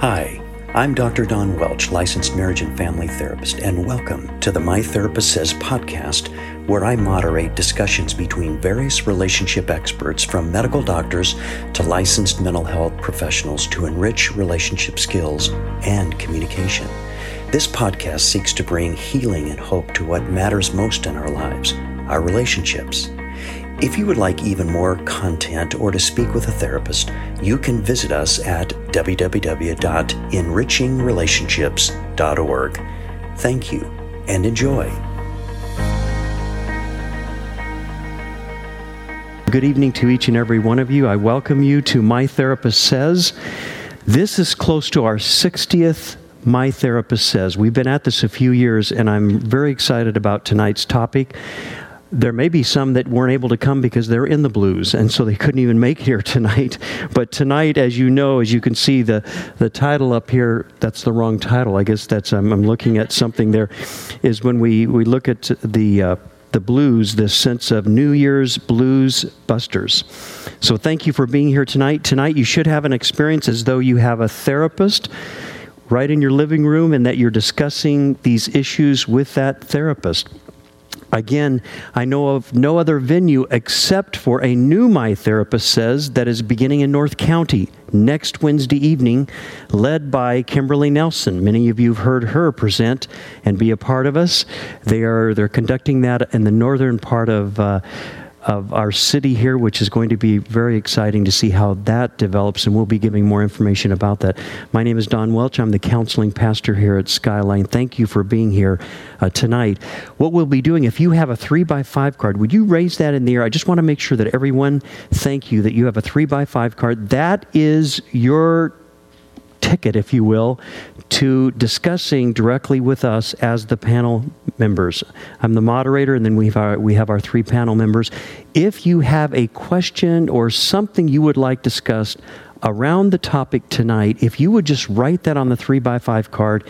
Hi, I'm Dr. Don Welch, licensed marriage and family therapist, and welcome to the My Therapist Says podcast, where I moderate discussions between various relationship experts from medical doctors to licensed mental health professionals to enrich relationship skills and communication. This podcast seeks to bring healing and hope to what matters most in our lives our relationships. If you would like even more content or to speak with a therapist, you can visit us at www.enrichingrelationships.org. Thank you and enjoy. Good evening to each and every one of you. I welcome you to My Therapist Says. This is close to our 60th My Therapist Says. We've been at this a few years, and I'm very excited about tonight's topic there may be some that weren't able to come because they're in the blues and so they couldn't even make here tonight but tonight as you know as you can see the the title up here that's the wrong title i guess that's i'm, I'm looking at something there is when we we look at the uh, the blues, this sense of New Year's blues busters. So, thank you for being here tonight. Tonight, you should have an experience as though you have a therapist right in your living room and that you're discussing these issues with that therapist. Again, I know of no other venue except for a new My Therapist Says that is beginning in North County next Wednesday evening, led by Kimberly Nelson. Many of you have heard her present and be a part of us. They are they're conducting that in the northern part of. Uh, of our city here, which is going to be very exciting to see how that develops, and we'll be giving more information about that. My name is Don Welch. I'm the counseling pastor here at Skyline. Thank you for being here uh, tonight. What we'll be doing, if you have a three by five card, would you raise that in the air? I just want to make sure that everyone thank you that you have a three by five card. That is your ticket, if you will, to discussing directly with us as the panel members. I'm the moderator, and then we have our, we have our three panel members. If you have a question or something you would like discussed around the topic tonight, if you would just write that on the three by five card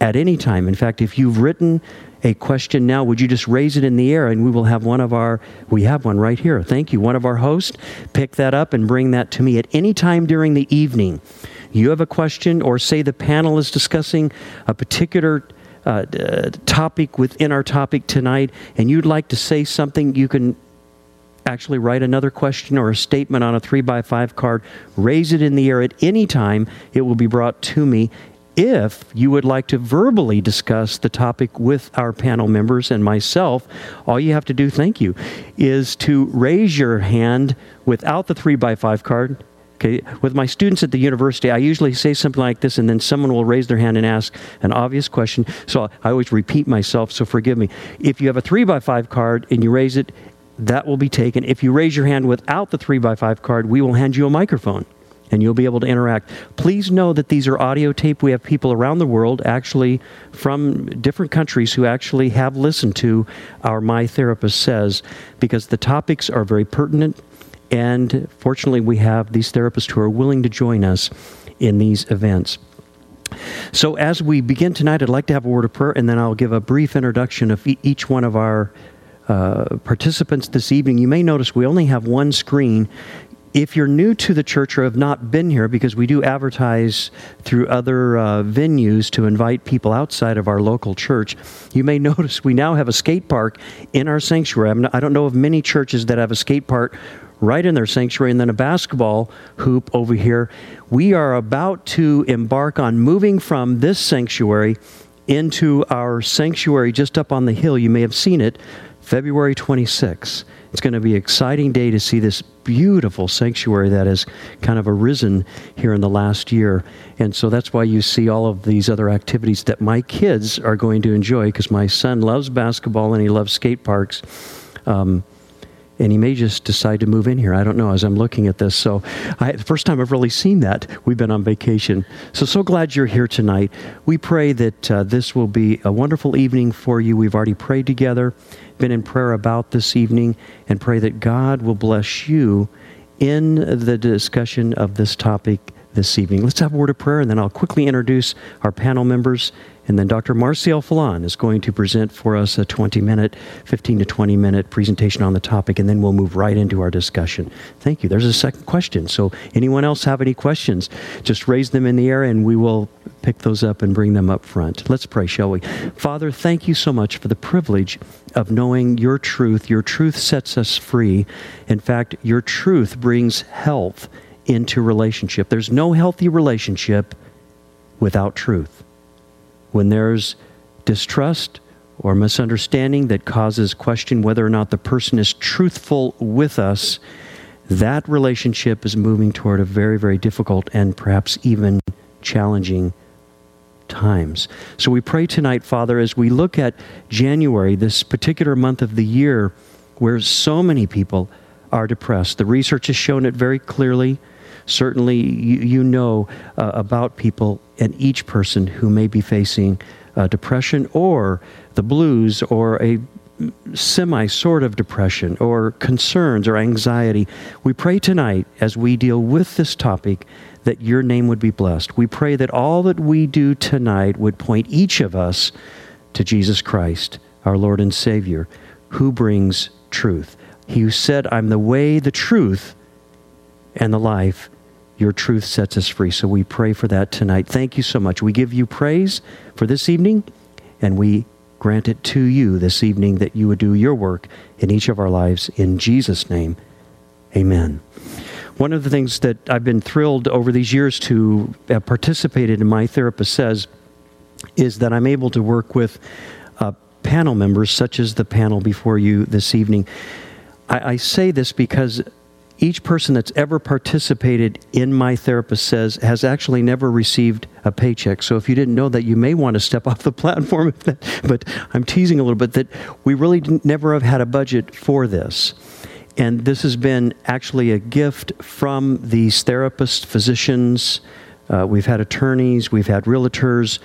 at any time. In fact, if you've written a question now, would you just raise it in the air and we will have one of our, we have one right here. Thank you. One of our hosts pick that up and bring that to me at any time during the evening you have a question, or say the panel is discussing a particular uh, topic within our topic tonight, and you'd like to say something, you can actually write another question or a statement on a three by five card, raise it in the air at any time. It will be brought to me. If you would like to verbally discuss the topic with our panel members and myself, all you have to do, thank you, is to raise your hand without the three by five card Okay, with my students at the university, I usually say something like this, and then someone will raise their hand and ask an obvious question. So I always repeat myself, so forgive me. If you have a three by five card and you raise it, that will be taken. If you raise your hand without the three by five card, we will hand you a microphone and you'll be able to interact. Please know that these are audio tape. We have people around the world, actually from different countries, who actually have listened to our My Therapist Says because the topics are very pertinent and fortunately, we have these therapists who are willing to join us in these events. So, as we begin tonight, I'd like to have a word of prayer, and then I'll give a brief introduction of each one of our uh, participants this evening. You may notice we only have one screen. If you're new to the church or have not been here, because we do advertise through other uh, venues to invite people outside of our local church, you may notice we now have a skate park in our sanctuary. Not, I don't know of many churches that have a skate park right in their sanctuary, and then a basketball hoop over here. We are about to embark on moving from this sanctuary into our sanctuary just up on the hill. You may have seen it, February 26. It's going to be an exciting day to see this beautiful sanctuary that has kind of arisen here in the last year. And so that's why you see all of these other activities that my kids are going to enjoy because my son loves basketball and he loves skate parks. Um, and he may just decide to move in here. I don't know as I'm looking at this. So, I, the first time I've really seen that, we've been on vacation. So, so glad you're here tonight. We pray that uh, this will be a wonderful evening for you. We've already prayed together, been in prayer about this evening, and pray that God will bless you in the discussion of this topic this evening. Let's have a word of prayer, and then I'll quickly introduce our panel members And then Dr. Marcial Falan is going to present for us a 20 minute, 15 to 20 minute presentation on the topic, and then we'll move right into our discussion. Thank you. There's a second question. So, anyone else have any questions? Just raise them in the air and we will pick those up and bring them up front. Let's pray, shall we? Father, thank you so much for the privilege of knowing your truth. Your truth sets us free. In fact, your truth brings health into relationship. There's no healthy relationship without truth. When there's distrust or misunderstanding that causes question whether or not the person is truthful with us, that relationship is moving toward a very, very difficult and perhaps even challenging times. So we pray tonight, Father, as we look at January, this particular month of the year where so many people are depressed. The research has shown it very clearly. Certainly, you, you know uh, about people and each person who may be facing uh, depression or the blues or a semi sort of depression or concerns or anxiety. We pray tonight as we deal with this topic that your name would be blessed. We pray that all that we do tonight would point each of us to Jesus Christ, our Lord and Savior, who brings truth. He who said, I'm the way, the truth, and the life. Your truth sets us free. So we pray for that tonight. Thank you so much. We give you praise for this evening, and we grant it to you this evening that you would do your work in each of our lives. In Jesus' name, amen. One of the things that I've been thrilled over these years to have participated in My Therapist Says is that I'm able to work with uh, panel members, such as the panel before you this evening. I, I say this because each person that's ever participated in My Therapist Says has actually never received a paycheck. So if you didn't know that, you may want to step off the platform. but I'm teasing a little bit that we really never have had a budget for this. And this has been actually a gift from these therapists, physicians. Uh, we've had attorneys, we've had realtors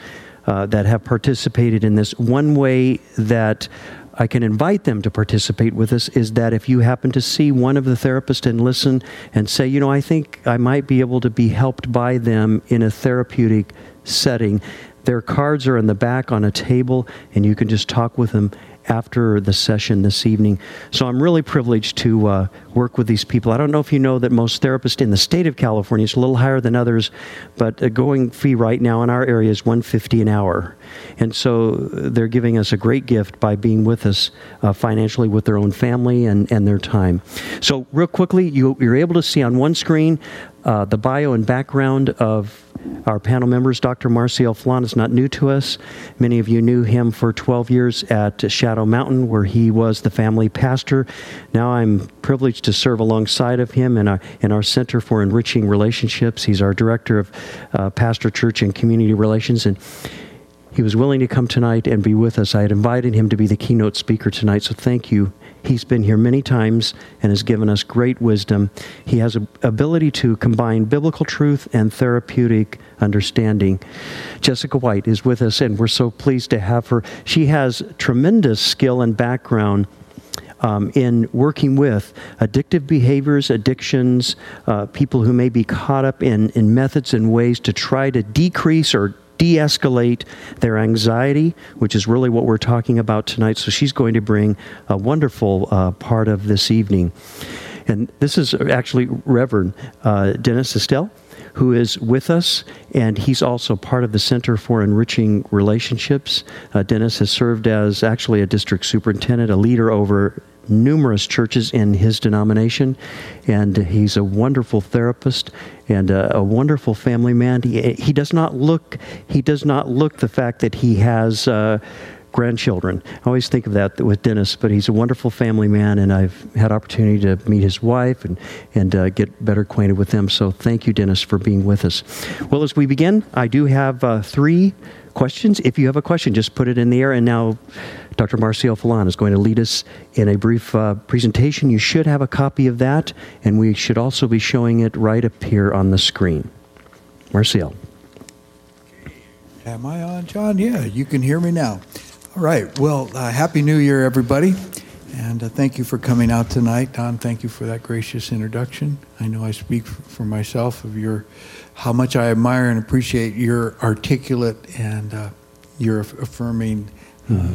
uh, that have participated in this. One way that I can invite them to participate with us is that if you happen to see one of the therapists and listen and say, you know, I think I might be able to be helped by them in a therapeutic setting, their cards are in the back on a table, and you can just talk with them after the session this evening. So I'm really privileged to uh, work with these people. I don't know if you know that most therapists in the state of California is a little higher than others, but a going fee right now in our area is 150 an hour. And so they're giving us a great gift by being with us uh, financially with their own family and, and their time. So real quickly, you, you're able to see on one screen uh, the bio and background of our panel members. Dr. Marcial Falan is not new to us. Many of you knew him for 12 years at Shadow Mountain, where he was the family pastor. Now I'm privileged to serve alongside of him in our, in our Center for Enriching Relationships. He's our director of uh, pastor, church, and community relations. And he was willing to come tonight and be with us. I had invited him to be the keynote speaker tonight, so thank you He's been here many times and has given us great wisdom. He has an ability to combine biblical truth and therapeutic understanding. Jessica White is with us, and we're so pleased to have her. She has tremendous skill and background. Um, in working with addictive behaviors, addictions, uh, people who may be caught up in, in methods and ways to try to decrease or de escalate their anxiety, which is really what we're talking about tonight. So she's going to bring a wonderful uh, part of this evening. And this is actually Reverend uh, Dennis Estelle who is with us, and he's also part of the Center for Enriching Relationships. Uh, Dennis has served as actually a district superintendent, a leader over numerous churches in his denomination, and he's a wonderful therapist and a, a, wonderful family man. He, he does not look he does not look the fact that he has. Uh, grandchildren. I always think of that with Dennis, but he's a wonderful family man, and I've had opportunity to meet his wife and and uh, get better acquainted with them. So thank you, Dennis, for being with us. Well, as we begin, I do have uh, three questions. If you have a question, just put it in the air. And now, Dr. Marcial Falan is going to lead us in a brief uh, presentation. You should have a copy of that, and we should also be showing it right up here on the screen. Marcial. Am I on, John? Yeah, you can hear me now. All right. Well, uh, Happy New Year, everybody. And uh, thank you for coming out tonight. Don, thank you for that gracious introduction. I know I speak for myself of your how much I admire and appreciate your articulate and uh, your affirming uh,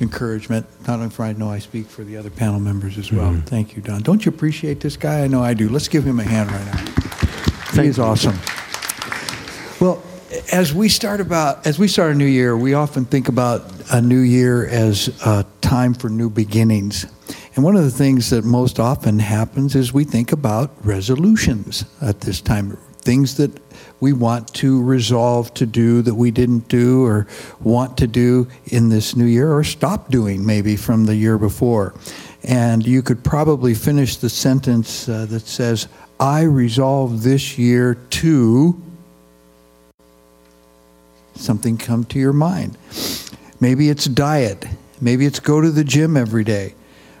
encouragement. Not only for I know I speak for the other panel members as well. Thank you, Don. Don't you appreciate this guy? I know I do. Let's give him a hand right now. Thank He's you. awesome. Well, as we start about as we start a new year, we often think about a new year as a time for new beginnings. And one of the things that most often happens is we think about resolutions at this time, things that we want to resolve to do that we didn't do or want to do in this new year or stop doing maybe from the year before. And you could probably finish the sentence uh, that says, I resolve this year to something come to your mind. Maybe it's diet. Maybe it's go to the gym every day.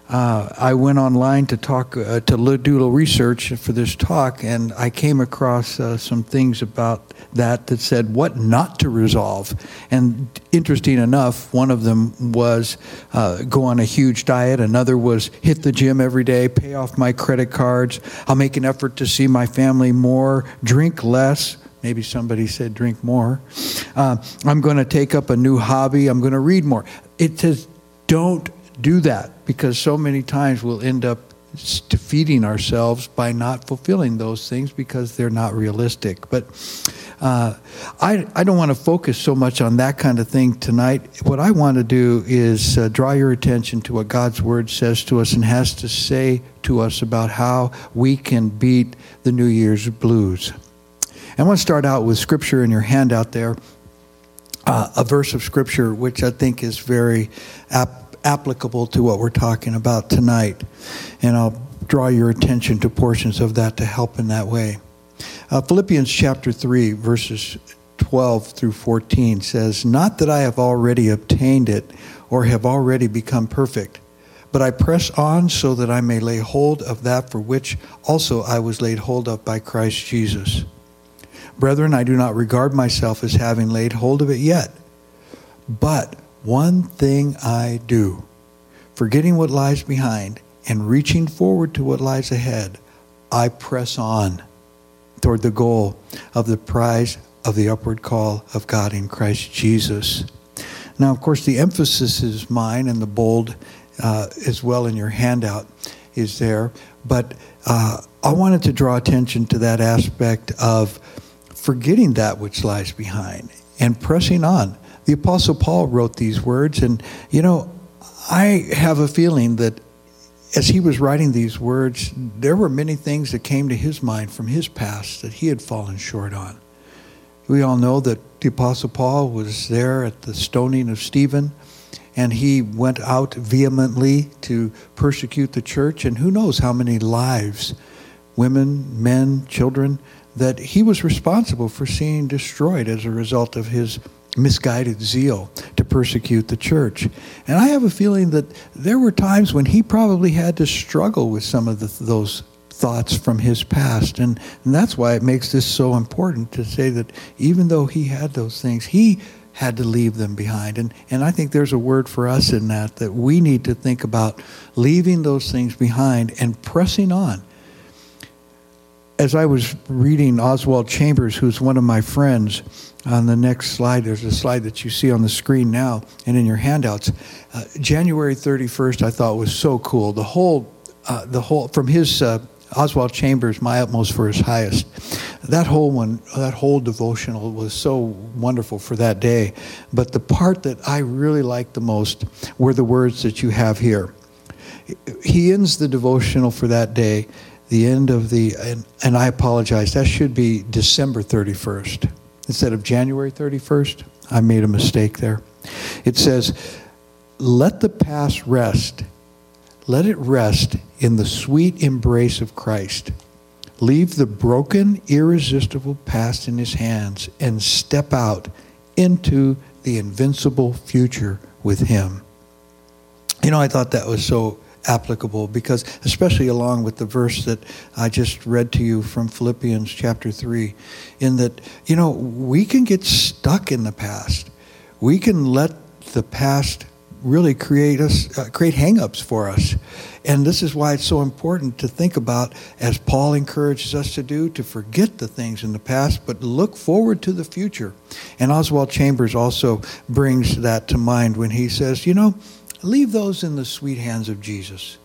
Uh, I went online to talk uh, to do a little research for this talk, and I came across uh, some things about that that said what not to resolve. And interesting enough, one of them was uh, go on a huge diet. Another was hit the gym every day, pay off my credit cards. I'll make an effort to see my family more, drink less. Maybe somebody said drink more. Uh, I'm going to take up a new hobby. I'm going to read more. It says don't do that because so many times we'll end up defeating ourselves by not fulfilling those things because they're not realistic. But uh, I, I don't want to focus so much on that kind of thing tonight. What I want to do is uh, draw your attention to what God's Word says to us and has to say to us about how we can beat the New Year's blues. I want to start out with scripture in your handout there, uh, a verse of scripture which I think is very ap- applicable to what we're talking about tonight. And I'll draw your attention to portions of that to help in that way. Uh, Philippians chapter 3, verses 12 through 14 says, Not that I have already obtained it or have already become perfect, but I press on so that I may lay hold of that for which also I was laid hold of by Christ Jesus. Brethren, I do not regard myself as having laid hold of it yet. But one thing I do, forgetting what lies behind and reaching forward to what lies ahead, I press on toward the goal of the prize of the upward call of God in Christ Jesus. Now, of course, the emphasis is mine, and the bold uh, as well in your handout is there. But uh, I wanted to draw attention to that aspect of forgetting that which lies behind and pressing on. The Apostle Paul wrote these words, and you know, I have a feeling that as he was writing these words, there were many things that came to his mind from his past that he had fallen short on. We all know that the Apostle Paul was there at the stoning of Stephen, and he went out vehemently to persecute the church, and who knows how many lives, women, men, children, that he was responsible for seeing destroyed as a result of his misguided zeal to persecute the church. And I have a feeling that there were times when he probably had to struggle with some of the, those thoughts from his past. And, and that's why it makes this so important to say that even though he had those things, he had to leave them behind. And, and I think there's a word for us in that, that we need to think about leaving those things behind and pressing on as I was reading Oswald Chambers, who's one of my friends, on the next slide, there's a slide that you see on the screen now and in your handouts. Uh, January 31st, I thought was so cool. The whole, uh, the whole, from his uh, Oswald Chambers, my utmost for his highest. That whole one, that whole devotional was so wonderful for that day. But the part that I really liked the most were the words that you have here. He ends the devotional for that day the end of the, and, and, I apologize, that should be December 31st. Instead of January 31st, I made a mistake there. It says, Let the past rest. Let it rest in the sweet embrace of Christ. Leave the broken, irresistible past in his hands and step out into the invincible future with him. You know, I thought that was so applicable because especially along with the verse that I just read to you from Philippians chapter 3 in that you know we can get stuck in the past we can let the past really create us uh, create hangups for us And this is why it's so important to think about, as Paul encourages us to do, to forget the things in the past, but look forward to the future. And Oswald Chambers also brings that to mind when he says, you know, leave those in the sweet hands of Jesus.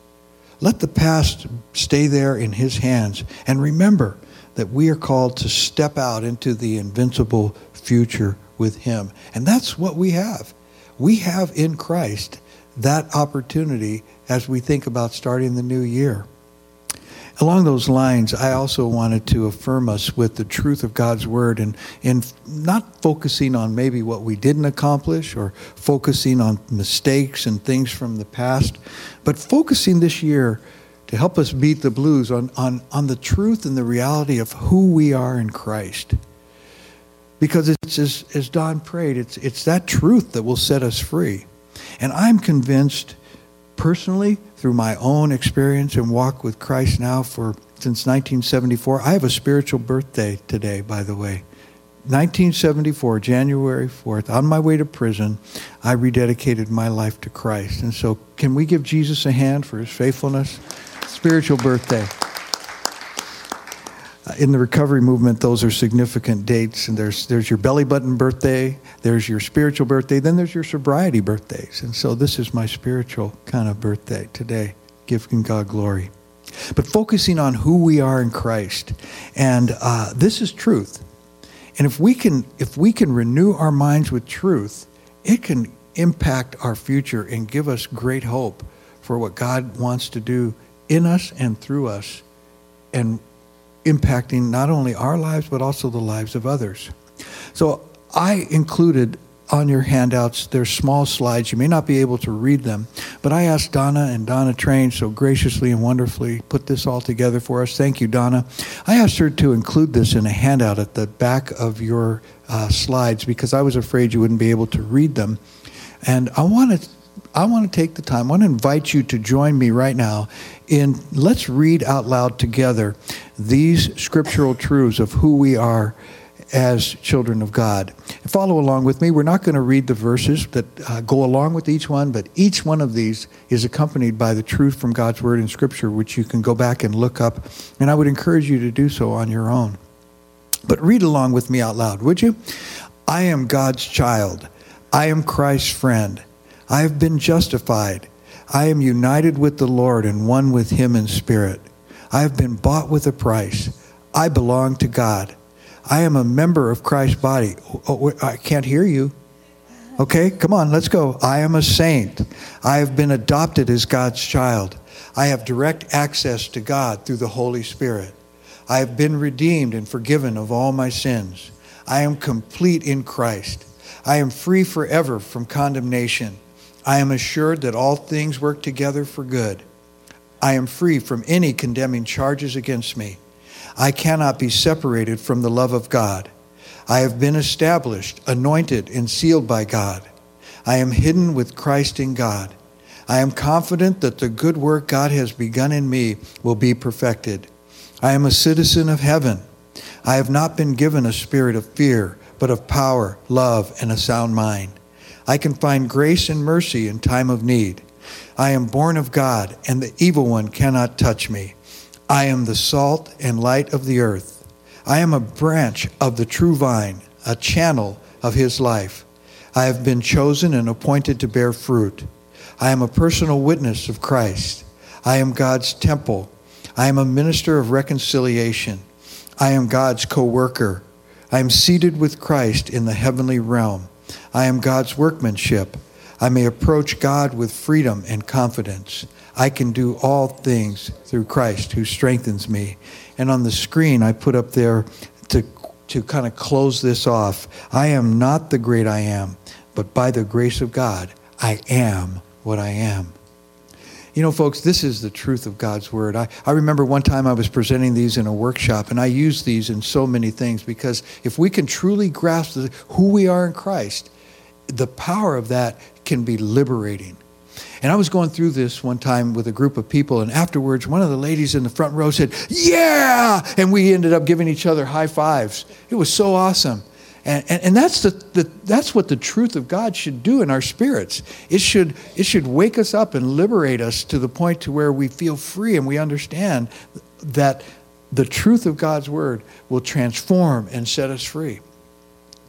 Let the past stay there in his hands. And remember that we are called to step out into the invincible future with him. And that's what we have. We have in Christ that opportunity as we think about starting the new year. Along those lines, I also wanted to affirm us with the truth of God's word and, and not focusing on maybe what we didn't accomplish or focusing on mistakes and things from the past, but focusing this year to help us beat the blues on, on, on the truth and the reality of who we are in Christ. Because it's as, as Don prayed, it's, it's that truth that will set us free. And I'm convinced personally through my own experience and walk with Christ now for since 1974. I have a spiritual birthday today, by the way. 1974, January 4th, on my way to prison, I rededicated my life to Christ. And so, can we give Jesus a hand for his faithfulness? Spiritual birthday. In the recovery movement, those are significant dates. And there's, there's your belly button birthday, there's your spiritual birthday, then there's your sobriety birthdays. And so this is my spiritual kind of birthday today, giving God glory. But focusing on who we are in Christ. And uh, this is truth. And if we can if we can renew our minds with truth, it can impact our future and give us great hope for what God wants to do in us and through us. And impacting not only our lives, but also the lives of others. So I included on your handouts, there's small slides. You may not be able to read them, but I asked Donna, and Donna Train so graciously and wonderfully put this all together for us. Thank you, Donna. I asked her to include this in a handout at the back of your uh, slides because I was afraid you wouldn't be able to read them. And I want to I want to take the time, I want to invite you to join me right now in let's read out loud together these scriptural truths of who we are as children of God. Follow along with me. We're not going to read the verses that uh, go along with each one, but each one of these is accompanied by the truth from God's Word in Scripture, which you can go back and look up. And I would encourage you to do so on your own. But read along with me out loud, would you? I am God's child. I am Christ's friend. I have been justified. I am united with the Lord and one with him in spirit. I have been bought with a price. I belong to God. I am a member of Christ's body. Oh, oh I can't hear you. Okay, come on, let's go. I am a saint. I have been adopted as God's child. I have direct access to God through the Holy Spirit. I have been redeemed and forgiven of all my sins. I am complete in Christ. I am free forever from condemnation. I am assured that all things work together for good. I am free from any condemning charges against me. I cannot be separated from the love of God. I have been established, anointed, and sealed by God. I am hidden with Christ in God. I am confident that the good work God has begun in me will be perfected. I am a citizen of heaven. I have not been given a spirit of fear, but of power, love, and a sound mind. I can find grace and mercy in time of need. I am born of God, and the evil one cannot touch me. I am the salt and light of the earth. I am a branch of the true vine, a channel of his life. I have been chosen and appointed to bear fruit. I am a personal witness of Christ. I am God's temple. I am a minister of reconciliation. I am God's co worker. I am seated with Christ in the heavenly realm. I am God's workmanship. I may approach God with freedom and confidence. I can do all things through Christ who strengthens me. And on the screen, I put up there to, to kind of close this off I am not the great I am, but by the grace of God, I am what I am. You know, folks, this is the truth of God's word. I, I remember one time I was presenting these in a workshop, and I use these in so many things because if we can truly grasp the, who we are in Christ, the power of that can be liberating. And I was going through this one time with a group of people, and afterwards, one of the ladies in the front row said, Yeah! And we ended up giving each other high fives. It was so awesome. And, and, and that's, the, the, that's what the truth of God should do in our spirits. It should, it should wake us up and liberate us to the point to where we feel free and we understand that the truth of God's word will transform and set us free.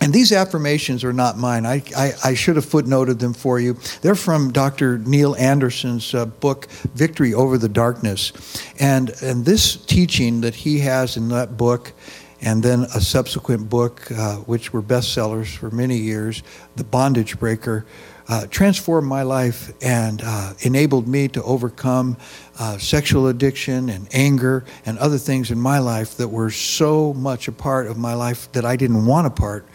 And these affirmations are not mine. I, I, I, should have footnoted them for you. They're from Dr. Neil Anderson's uh, book, Victory Over the Darkness. And, and this teaching that he has in that book, and then a subsequent book, uh, which were bestsellers for many years, The Bondage Breaker, uh, transformed my life and uh, enabled me to overcome uh, sexual addiction and anger and other things in my life that were so much a part of my life that I didn't want a part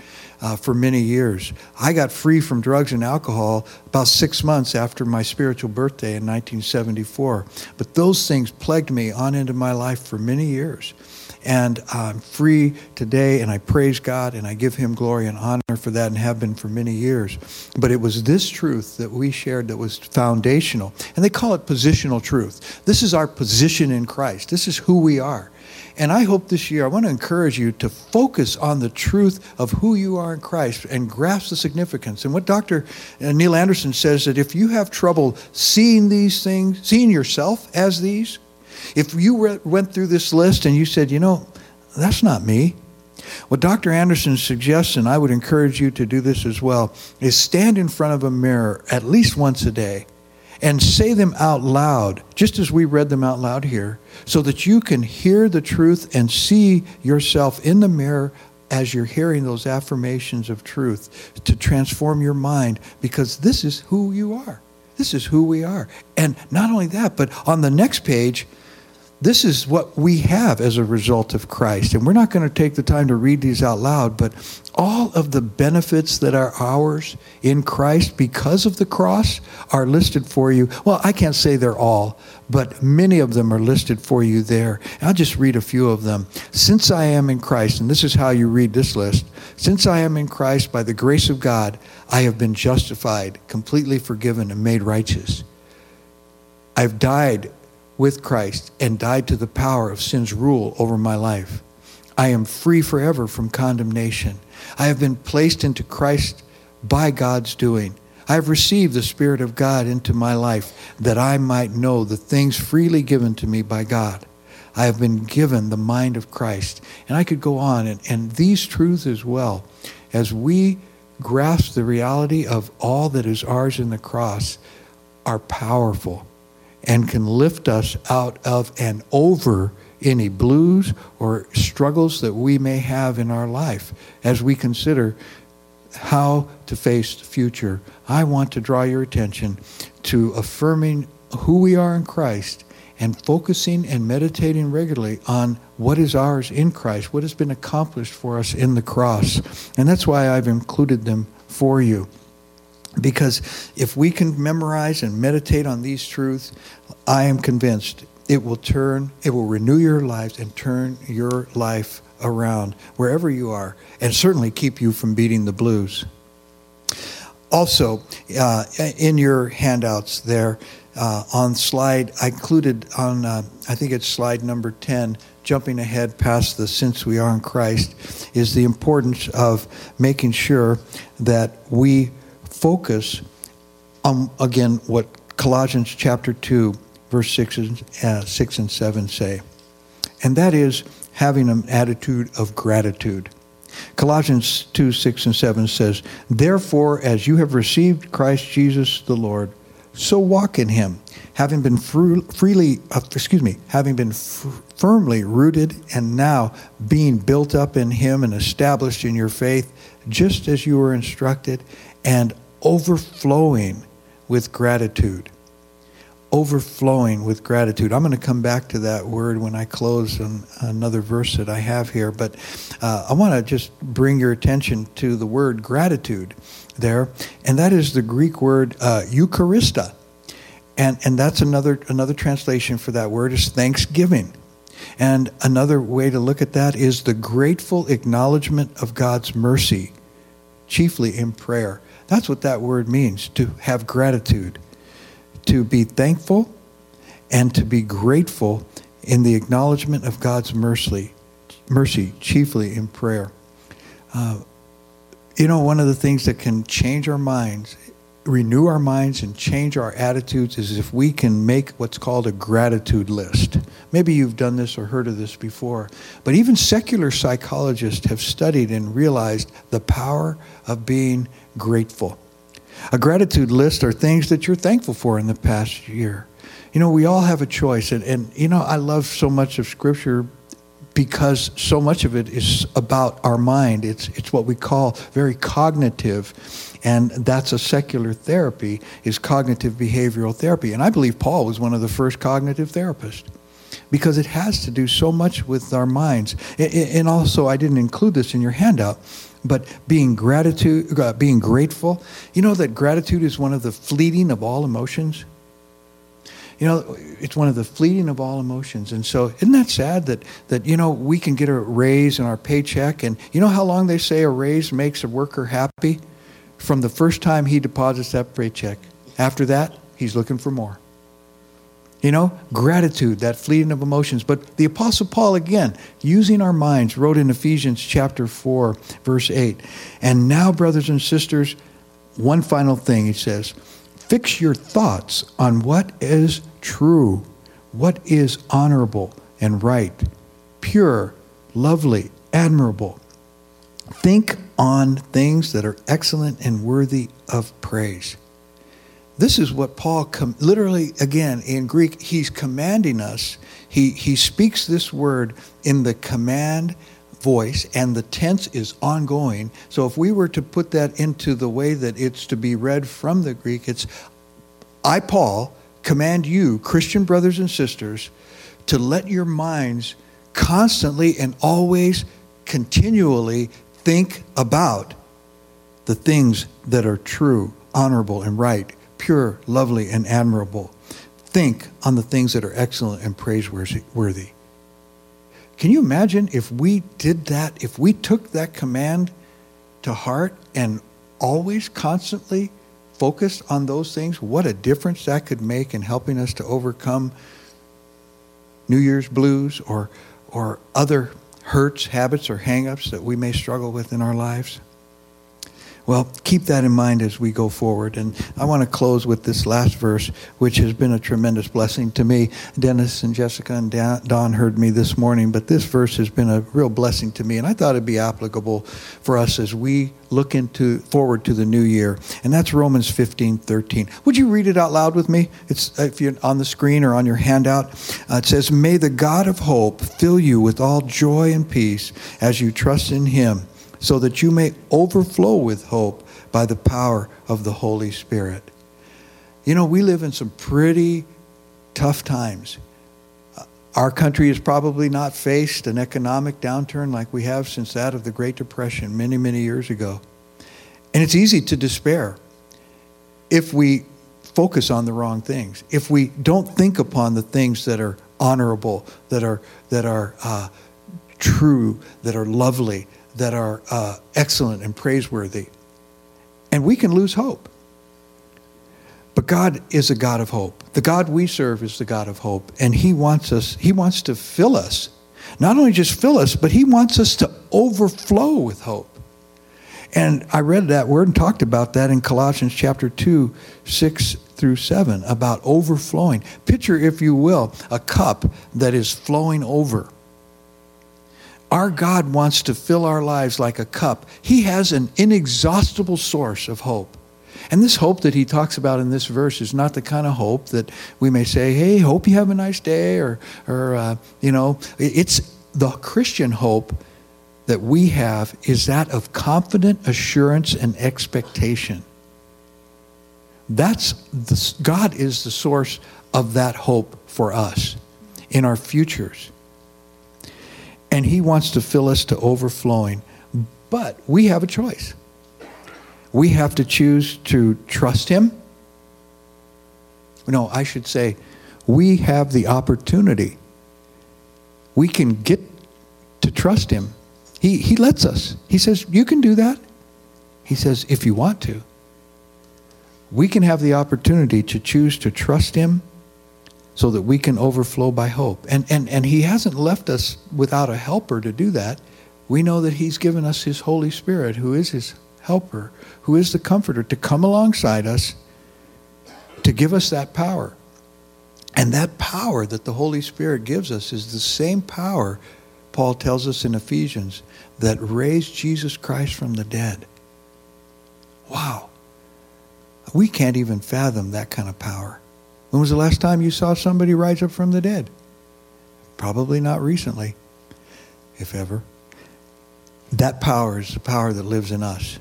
uh, for many years. I got free from drugs and alcohol about six months after my spiritual birthday in 1974. But those things plagued me on into my life for many years. And I'm free today, and I praise God and I give Him glory and honor for that and have been for many years. But it was this truth that we shared that was foundational. And they call it positional truth. This is our position in Christ, this is who we are. And I hope this year, I want to encourage you to focus on the truth of who you are in Christ and grasp the significance. And what Dr. Uh, Neil Anderson says that if you have trouble seeing these things, seeing yourself as these, if you re- went through this list and you said, you know, that's not me, what Dr. Anderson suggests, and I would encourage you to do this as well, is stand in front of a mirror at least once a day and say them out loud, just as we read them out loud here, so that you can hear the truth and see yourself in the mirror as you're hearing those affirmations of truth to transform your mind because this is who you are. This is who we are. And not only that, but on the next page, this is what we have as a result of Christ. And we're not going to take the time to read these out loud, but all of the benefits that are ours in Christ because of the cross are listed for you. Well, I can't say they're all, but many of them are listed for you there. I'll just read a few of them. Since I am in Christ, and this is how you read this list since I am in Christ, by the grace of God, I have been justified, completely forgiven, and made righteous. I've died with Christ and died to the power of sin's rule over my life. I am free forever from condemnation. I have been placed into Christ by God's doing. I have received the Spirit of God into my life that I might know the things freely given to me by God. I have been given the mind of Christ. And I could go on, and, and these truths as well, as we grasp the reality of all that is ours in the cross, are powerful and can lift us out of and over any blues or struggles that we may have in our life as we consider how to face the future. I want to draw your attention to affirming who we are in Christ and focusing and meditating regularly on what is ours in Christ, what has been accomplished for us in the cross. And that's why I've included them for you. Because if we can memorize and meditate on these truths, I am convinced it will turn, it will renew your lives and turn your life around wherever you are, and certainly keep you from beating the blues. Also, uh, in your handouts there, uh, on slide, I included on, uh, I think it's slide number 10, jumping ahead past the since we are in Christ, is the importance of making sure that we focus on, again, what Colossians chapter 2, verse 6 and, uh, 6 and 7 say. And that is having an attitude of gratitude. Colossians 2, 6 and 7 says, Therefore, as you have received Christ Jesus the Lord, so walk in him, having been freely, uh, excuse me, having been firmly rooted and now being built up in him and established in your faith, just as you were instructed, and overflowing with gratitude. Overflowing with gratitude. I'm going to come back to that word when I close on another verse that I have here, but uh, I want to just bring your attention to the word gratitude there, and that is the Greek word uh, Eucharista. And, and that's another, another translation for that word is thanksgiving. And another way to look at that is the grateful acknowledgement of God's mercy, chiefly in prayer. That's what that word means to have gratitude, to be thankful, and to be grateful in the acknowledgement of God's mercy, mercy chiefly in prayer. Uh, You know, one of the things that can change our minds, renew our minds, and change our attitudes is if we can make what's called a gratitude list. Maybe you've done this or heard of this before, but even secular psychologists have studied and realized the power of being grateful. A gratitude list are things that you're thankful for in the past year. You know, we all have a choice. And, and you know, I love so much of Scripture because so much of it is about our mind. It's, it's what we call very cognitive. And that's a secular therapy, is cognitive behavioral therapy. And I believe Paul was one of the first cognitive therapists because it has to do so much with our minds. And also, I didn't include this in your handout, but being gratitude, uh, being grateful. You know that gratitude is one of the fleeting of all emotions. You know, it's one of the fleeting of all emotions. And so, isn't that sad that, that, you know, we can get a raise in our paycheck? And you know how long they say a raise makes a worker happy? From the first time he deposits that paycheck. After that, he's looking for more. You know, gratitude, that fleeting of emotions. But the Apostle Paul, again, using our minds, wrote in Ephesians chapter 4, verse 8. And now, brothers and sisters, one final thing he says fix your thoughts on what is true, what is honorable and right, pure, lovely, admirable. Think on things that are excellent and worthy of praise. This is what Paul, com- literally, again, in Greek, he's commanding us. He, he speaks this word in the command voice, and the tense is ongoing. So if we were to put that into the way that it's to be read from the Greek, it's I, Paul, command you, Christian brothers and sisters, to let your minds constantly and always continually think about the things that are true, honorable, and right pure, lovely, and admirable. Think on the things that are excellent and praiseworthy. Can you imagine if we did that, if we took that command to heart and always constantly focused on those things? What a difference that could make in helping us to overcome New Year's blues or, or other hurts, habits, or hangups that we may struggle with in our lives. Well, keep that in mind as we go forward. And I want to close with this last verse, which has been a tremendous blessing to me. Dennis and Jessica and Don heard me this morning, but this verse has been a real blessing to me. And I thought it'd be applicable for us as we look into forward to the new year. And that's Romans 15, 13. Would you read it out loud with me? It's if you're on the screen or on your handout. Uh, it says, May the God of hope fill you with all joy and peace as you trust in him so that you may overflow with hope by the power of the Holy Spirit. You know, we live in some pretty tough times. Our country has probably not faced an economic downturn like we have since that of the Great Depression many, many years ago. And it's easy to despair if we focus on the wrong things, if we don't think upon the things that are honorable, that are, that are uh, true, that are lovely, that are uh, excellent and praiseworthy. And we can lose hope. But God is a God of hope. The God we serve is the God of hope. And He wants us, He wants to fill us. Not only just fill us, but He wants us to overflow with hope. And I read that word and talked about that in Colossians chapter 2, 6 through 7, about overflowing. Picture, if you will, a cup that is flowing over. Our God wants to fill our lives like a cup. He has an inexhaustible source of hope. And this hope that he talks about in this verse is not the kind of hope that we may say, hey, hope you have a nice day, or, or uh, you know, it's the Christian hope that we have is that of confident assurance and expectation. That's the, God is the source of that hope for us in our futures and He wants to fill us to overflowing. But we have a choice. We have to choose to trust Him. No, I should say, we have the opportunity. We can get to trust Him. He, he lets us. He says, You can do that. He says, If you want to. We can have the opportunity to choose to trust Him so that we can overflow by hope. And, and, and He hasn't left us without a helper to do that. We know that He's given us His Holy Spirit, who is His helper, who is the comforter, to come alongside us to give us that power. And that power that the Holy Spirit gives us is the same power, Paul tells us in Ephesians, that raised Jesus Christ from the dead. Wow. We can't even fathom that kind of power. When was the last time you saw somebody rise up from the dead? Probably not recently, if ever. That power is the power that lives in us,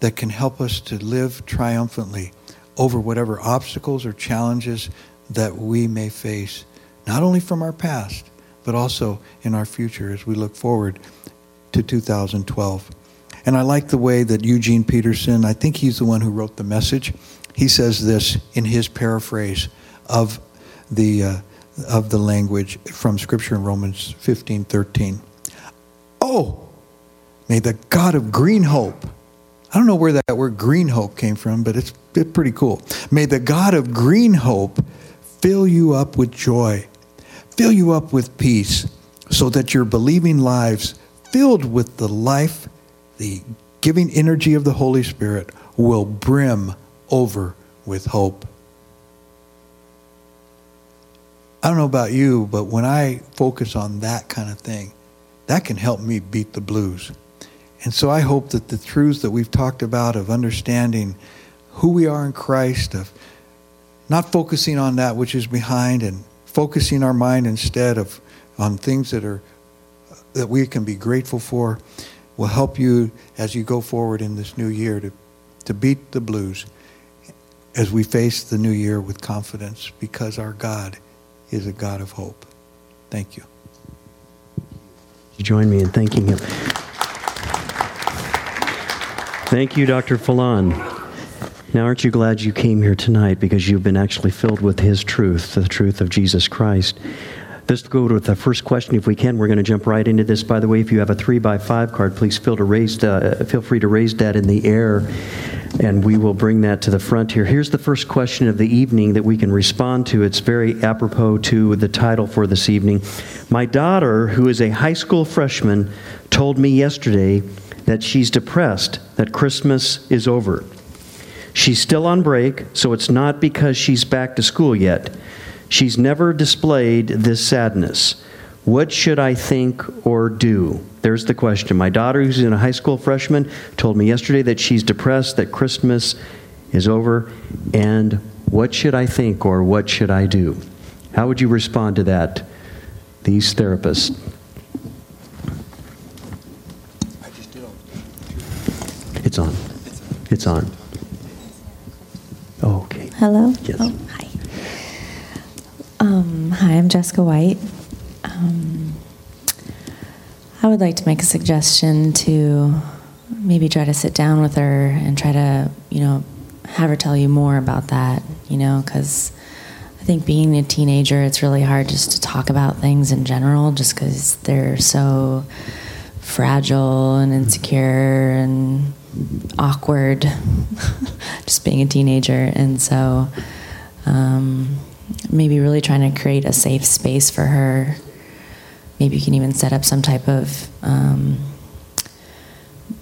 that can help us to live triumphantly over whatever obstacles or challenges that we may face, not only from our past, but also in our future as we look forward to 2012. And I like the way that Eugene Peterson, I think he's the one who wrote the message, he says this in his paraphrase of the, uh, of the language from Scripture in Romans 15 13. Oh, may the God of green hope, I don't know where that word green hope came from, but it's, it's pretty cool. May the God of green hope fill you up with joy, fill you up with peace, so that your believing lives, filled with the life, the giving energy of the Holy Spirit, will brim over with hope. I don't know about you, but when I focus on that kind of thing, that can help me beat the blues. And so I hope that the truths that we've talked about of understanding who we are in Christ, of not focusing on that which is behind and focusing our mind instead of on things that are that we can be grateful for will help you as you go forward in this new year to, to beat the blues as we face the new year with confidence because our God is a God of hope. Thank you. You join me in thanking him. Thank you, Dr. Falan. Now, aren't you glad you came here tonight because you've been actually filled with His truth, the truth of Jesus Christ? Let's go to the first question if we can. We're going to jump right into this. By the way, if you have a three by five card, please feel, to raise, uh, feel free to raise that in the air and we will bring that to the front here. Here's the first question of the evening that we can respond to. It's very apropos to the title for this evening. My daughter, who is a high school freshman, told me yesterday that she's depressed that Christmas is over. She's still on break, so it's not because she's back to school yet. She's never displayed this sadness. What should I think or do? There's the question. My daughter, who's in a high school freshman, told me yesterday that she's depressed, that Christmas is over, and what should I think or what should I do? How would you respond to that, these therapists? It's on. It's on. Okay. Hello? Yes. Oh. Um, hi, I'm Jessica White. Um, I would like to make a suggestion to maybe try to sit down with her and try to, you know, have her tell you more about that, you know, because I think being a teenager, it's really hard just to talk about things in general just because they're so fragile and insecure and awkward just being a teenager. And so um, maybe really trying to create a safe space for her maybe you can even set up some type of um,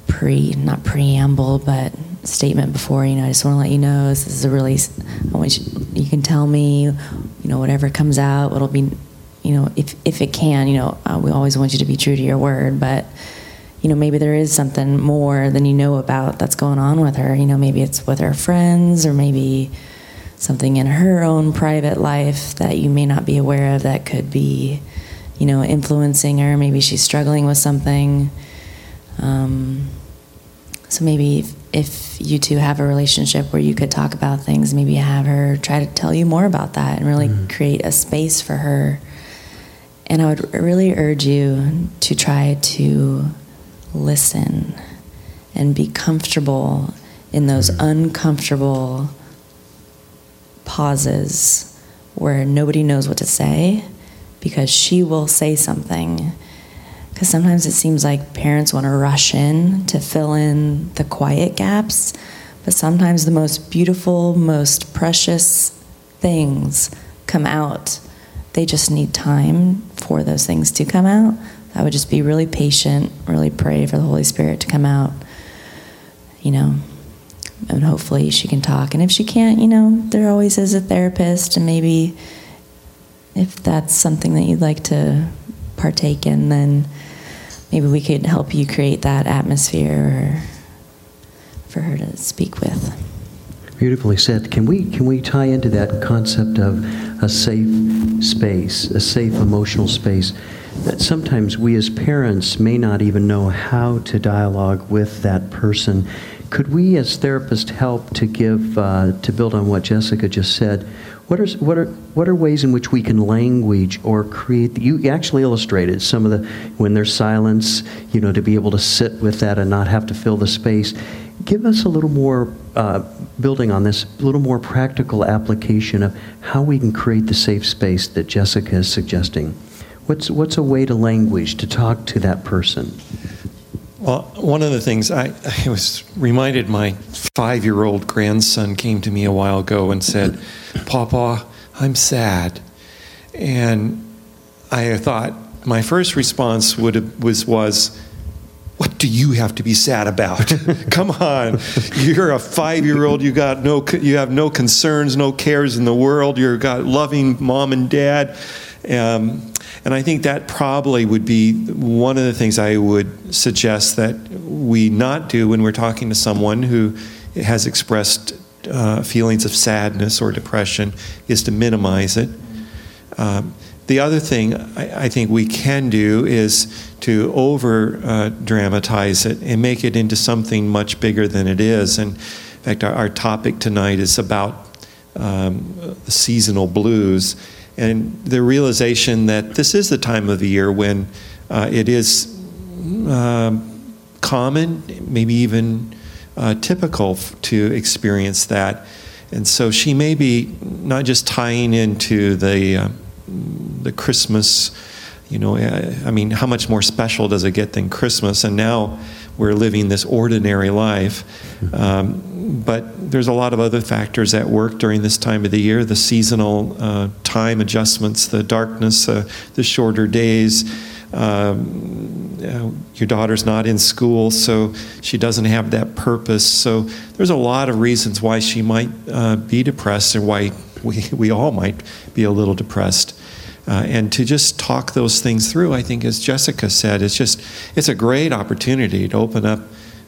pre, not preamble, but statement before. You know, I just want to let you know this is a really. I want you. You can tell me, you know, whatever comes out. What'll be, you know, if if it can. You know, uh, we always want you to be true to your word, but. You know, maybe there is something more than you know about that's going on with her. You know, maybe it's with her friends, or maybe something in her own private life that you may not be aware of that could be you know, influencing her. Maybe she's struggling with something. Um, so maybe if, if, you two have a relationship where you could talk about things, maybe have her try to tell you more about that and really mm-hmm. create a space for her. And I would really urge you to try to listen and be comfortable in those mm-hmm. uncomfortable pauses where nobody knows what to say because she will say something. Because sometimes it seems like parents want to rush in to fill in the quiet gaps, but sometimes the most beautiful, most precious things come out. They just need time for those things to come out. I would just be really patient, really pray for the Holy Spirit to come out. you know, and hopefully she can talk. And if she can't, you know, there always is a therapist, and maybe if that's something that you'd like to partake in, then maybe we could help you create that atmosphere for her to speak with. Beautifully said. Can we can we tie into that concept of a safe space, a safe emotional space? That sometimes we as parents may not even know how to dialogue with that person. Could we as therapists help to give uh, to build on what Jessica just said? What are, what, are, what are ways in which we can language or create? You actually illustrated some of the, when there's silence, you know, to be able to sit with that and not have to fill the space. Give us a little more, uh, building on this, a little more practical application of how we can create the safe space that Jessica is suggesting. What's, what's a way to language, to talk to that person? Well, one of the things I, I was reminded my five year old grandson came to me a while ago and said, Papa, I'm sad. And I thought, my first response would, was, was, what do you have to be sad about? Come on, you're a five-year-old. You got no, you have no concerns, no cares in the world. You've got loving mom and dad. Um, and I think that probably would be one of the things I would suggest that we not do when we're talking to someone who has expressed uh, feelings of sadness or depression is to minimize it. Um, the other thing I, I, think we can do is to over uh, dramatize it and make it into something much bigger than it is. And in fact, our, our topic tonight is about um, the seasonal blues and the realization that this is the time of the year when uh, it is uh, common, maybe even uh, typical f- to experience that. And so she may be not just tying into the uh, the Christmas, you know. Uh, I mean, how much more special does it get than Christmas? And now we're living this ordinary life. Um, but there's a lot of other factors at work during this time of the year the seasonal uh, time adjustments, the darkness, uh, the shorter days. Um, uh, your daughter's not in school, so she doesn't have that purpose. So there's a lot of reasons why she might uh, be depressed and why we, we all might be a little depressed. Uh, and to just talk those things through, I think, as Jessica said, it's just it's a great opportunity to open up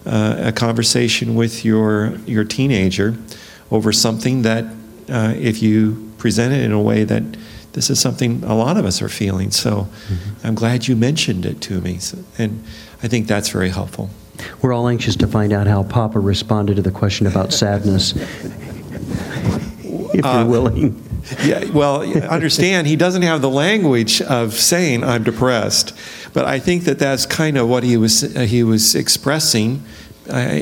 uh, a conversation with your your teenager over something that uh, if you present it in a way that this is something a lot of us are feeling. So mm-hmm. I'm glad you mentioned it to me, so, and I think that's very helpful. We're all anxious to find out how Papa responded to the question about sadness. if you're uh, willing. Yeah, well, understand he doesn't have the language of saying I'm depressed, but I think that that's kind of what he was uh, he was expressing, uh,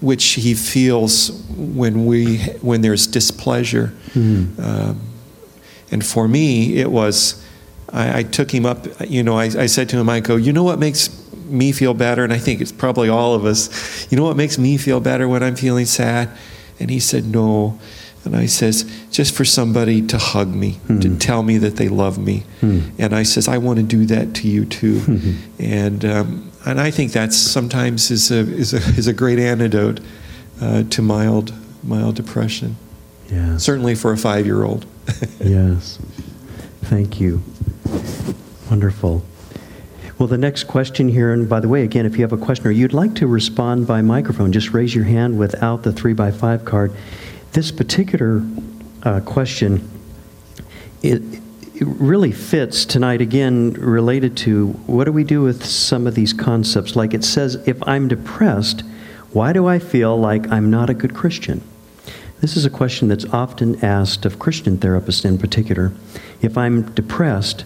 which he feels when we when there's displeasure. Mm-hmm. Um, and for me, it was I, I, took him up. You know, I, I said to him, I go, you know what makes me feel better, and I think it's probably all of us. You know what makes me feel better when I'm feeling sad? And he said, no and I says, just for somebody to hug me, mm-hmm. to tell me that they love me. Mm-hmm. And I says, I want to do that to you too. Mm-hmm. And um, and I think that's sometimes is a is a is a great antidote uh, to mild mild depression. Yeah. Certainly for a five year old. yes. Thank you. Wonderful. Well, the next question here, and by the way, again, if you have a question or you'd like to respond by microphone, just raise your hand without the three by five card this particular uh, question, it, it really fits tonight again related to what do we do with some of these concepts? Like it says, if I'm depressed, why do I feel like I'm not a good Christian? This is a question that's often asked of Christian therapists in particular. If I'm depressed,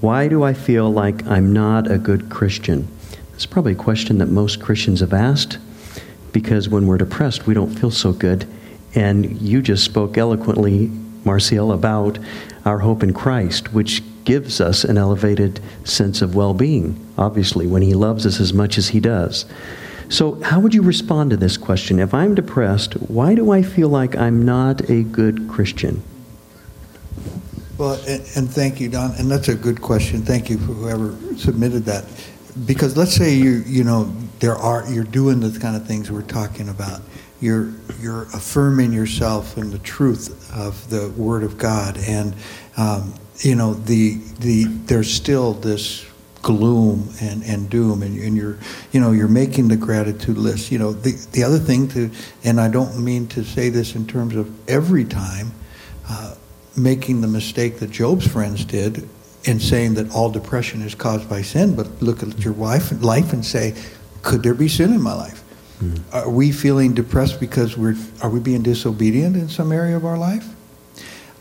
why do I feel like I'm not a good Christian? It's probably a question that most Christians have asked because when we're depressed, we don't feel so good and you just spoke eloquently, Marcial, about our hope in Christ, which gives us an elevated sense of well being, obviously, when He loves us as much as He does. So, how would you respond to this question? If I'm depressed, why do I feel like I'm not a good Christian? Well, and, and thank you, Don. And that's a good question. Thank you for whoever submitted that. Because let's say you, you know, there are you're doing the kind of things we're talking about. You're you're affirming yourself in the truth of the Word of God, and um, you know the the there's still this gloom and, and doom. And, and you're you know you're making the gratitude list. You know the, the other thing to and i don't mean to say this in terms of every time uh, making the mistake that Job's friends did in saying that all depression is caused by sin but look at your wife, life and say could there be sin in my life mm. are we feeling depressed because we're are we being disobedient in some area of our life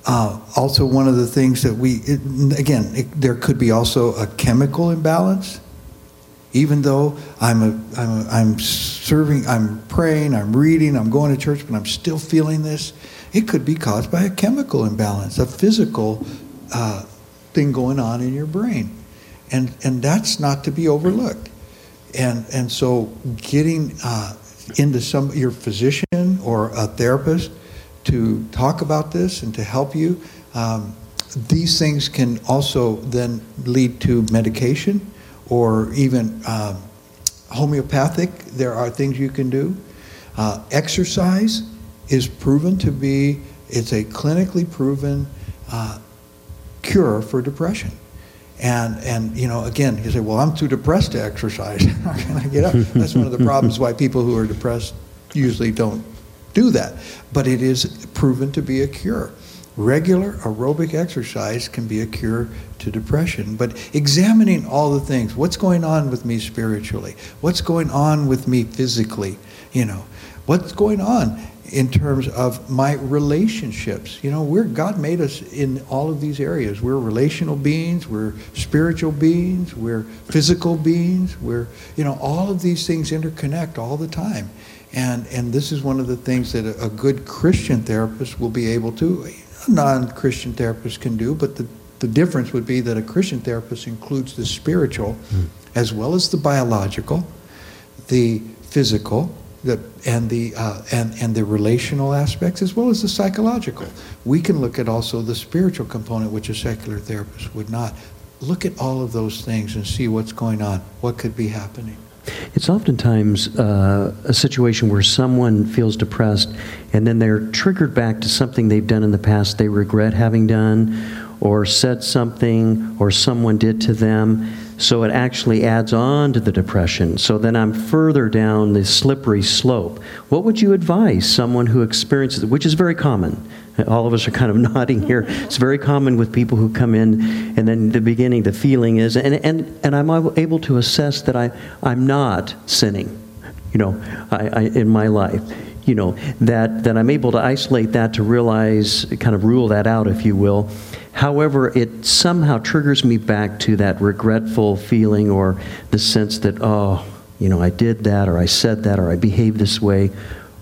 uh, also, one of the things that we, it, again, it, there could be also a chemical imbalance. Even though I'm, a, I'm, a, I'm serving, I'm praying, I'm reading, I'm going to church, but I'm still feeling this, it could be caused by a chemical imbalance, a physical uh, thing going on in your brain. And, and that's not to be overlooked. And, and so getting uh, into some, your physician or a therapist to talk about this and to help you. Um, these things can also then lead to medication or even um, homeopathic. There are things you can do. Uh, exercise is proven to be, it's a clinically proven uh, cure for depression. And, and you know, again, you say, well, I'm too depressed to exercise. How can I get up? That's one of the problems why people who are depressed usually don't do that. But it is proven to be a cure. Regular aerobic exercise can be a cure to depression. But examining all the things what's going on with me spiritually? What's going on with me physically? You know, what's going on? in terms of my relationships. You know, we're God made us in all of these areas. We're relational beings, we're spiritual beings, we're physical beings, we're, you know, all of these things interconnect all the time. And, and this is one of the things that a, a good Christian therapist will be able to, a non Christian therapist can do, but the, the difference would be that a Christian therapist includes the spiritual mm. as well as the biological, the physical, the, and, the, uh, and, and the relational aspects as well as the psychological. We can look at also the spiritual component, which a secular therapist would not. Look at all of those things and see what's going on, what could be happening. It's oftentimes uh, a situation where someone feels depressed and then they're triggered back to something they've done in the past they regret having done or said something or someone did to them. So it actually adds on to the depression. So then I'm further down the slippery slope. What would you advise someone who experiences it, which is very common? All of us are kind of nodding here. It's very common with people who come in, and then the beginning, the feeling is, and, and, and I'm able to assess that I, I'm not sinning, you know, I, I, in my life. You know, that, that I'm able to isolate that to realize, kind of rule that out, if you will. However, it somehow triggers me back to that regretful feeling or the sense that, oh, you know, I did that or I said that or I behaved this way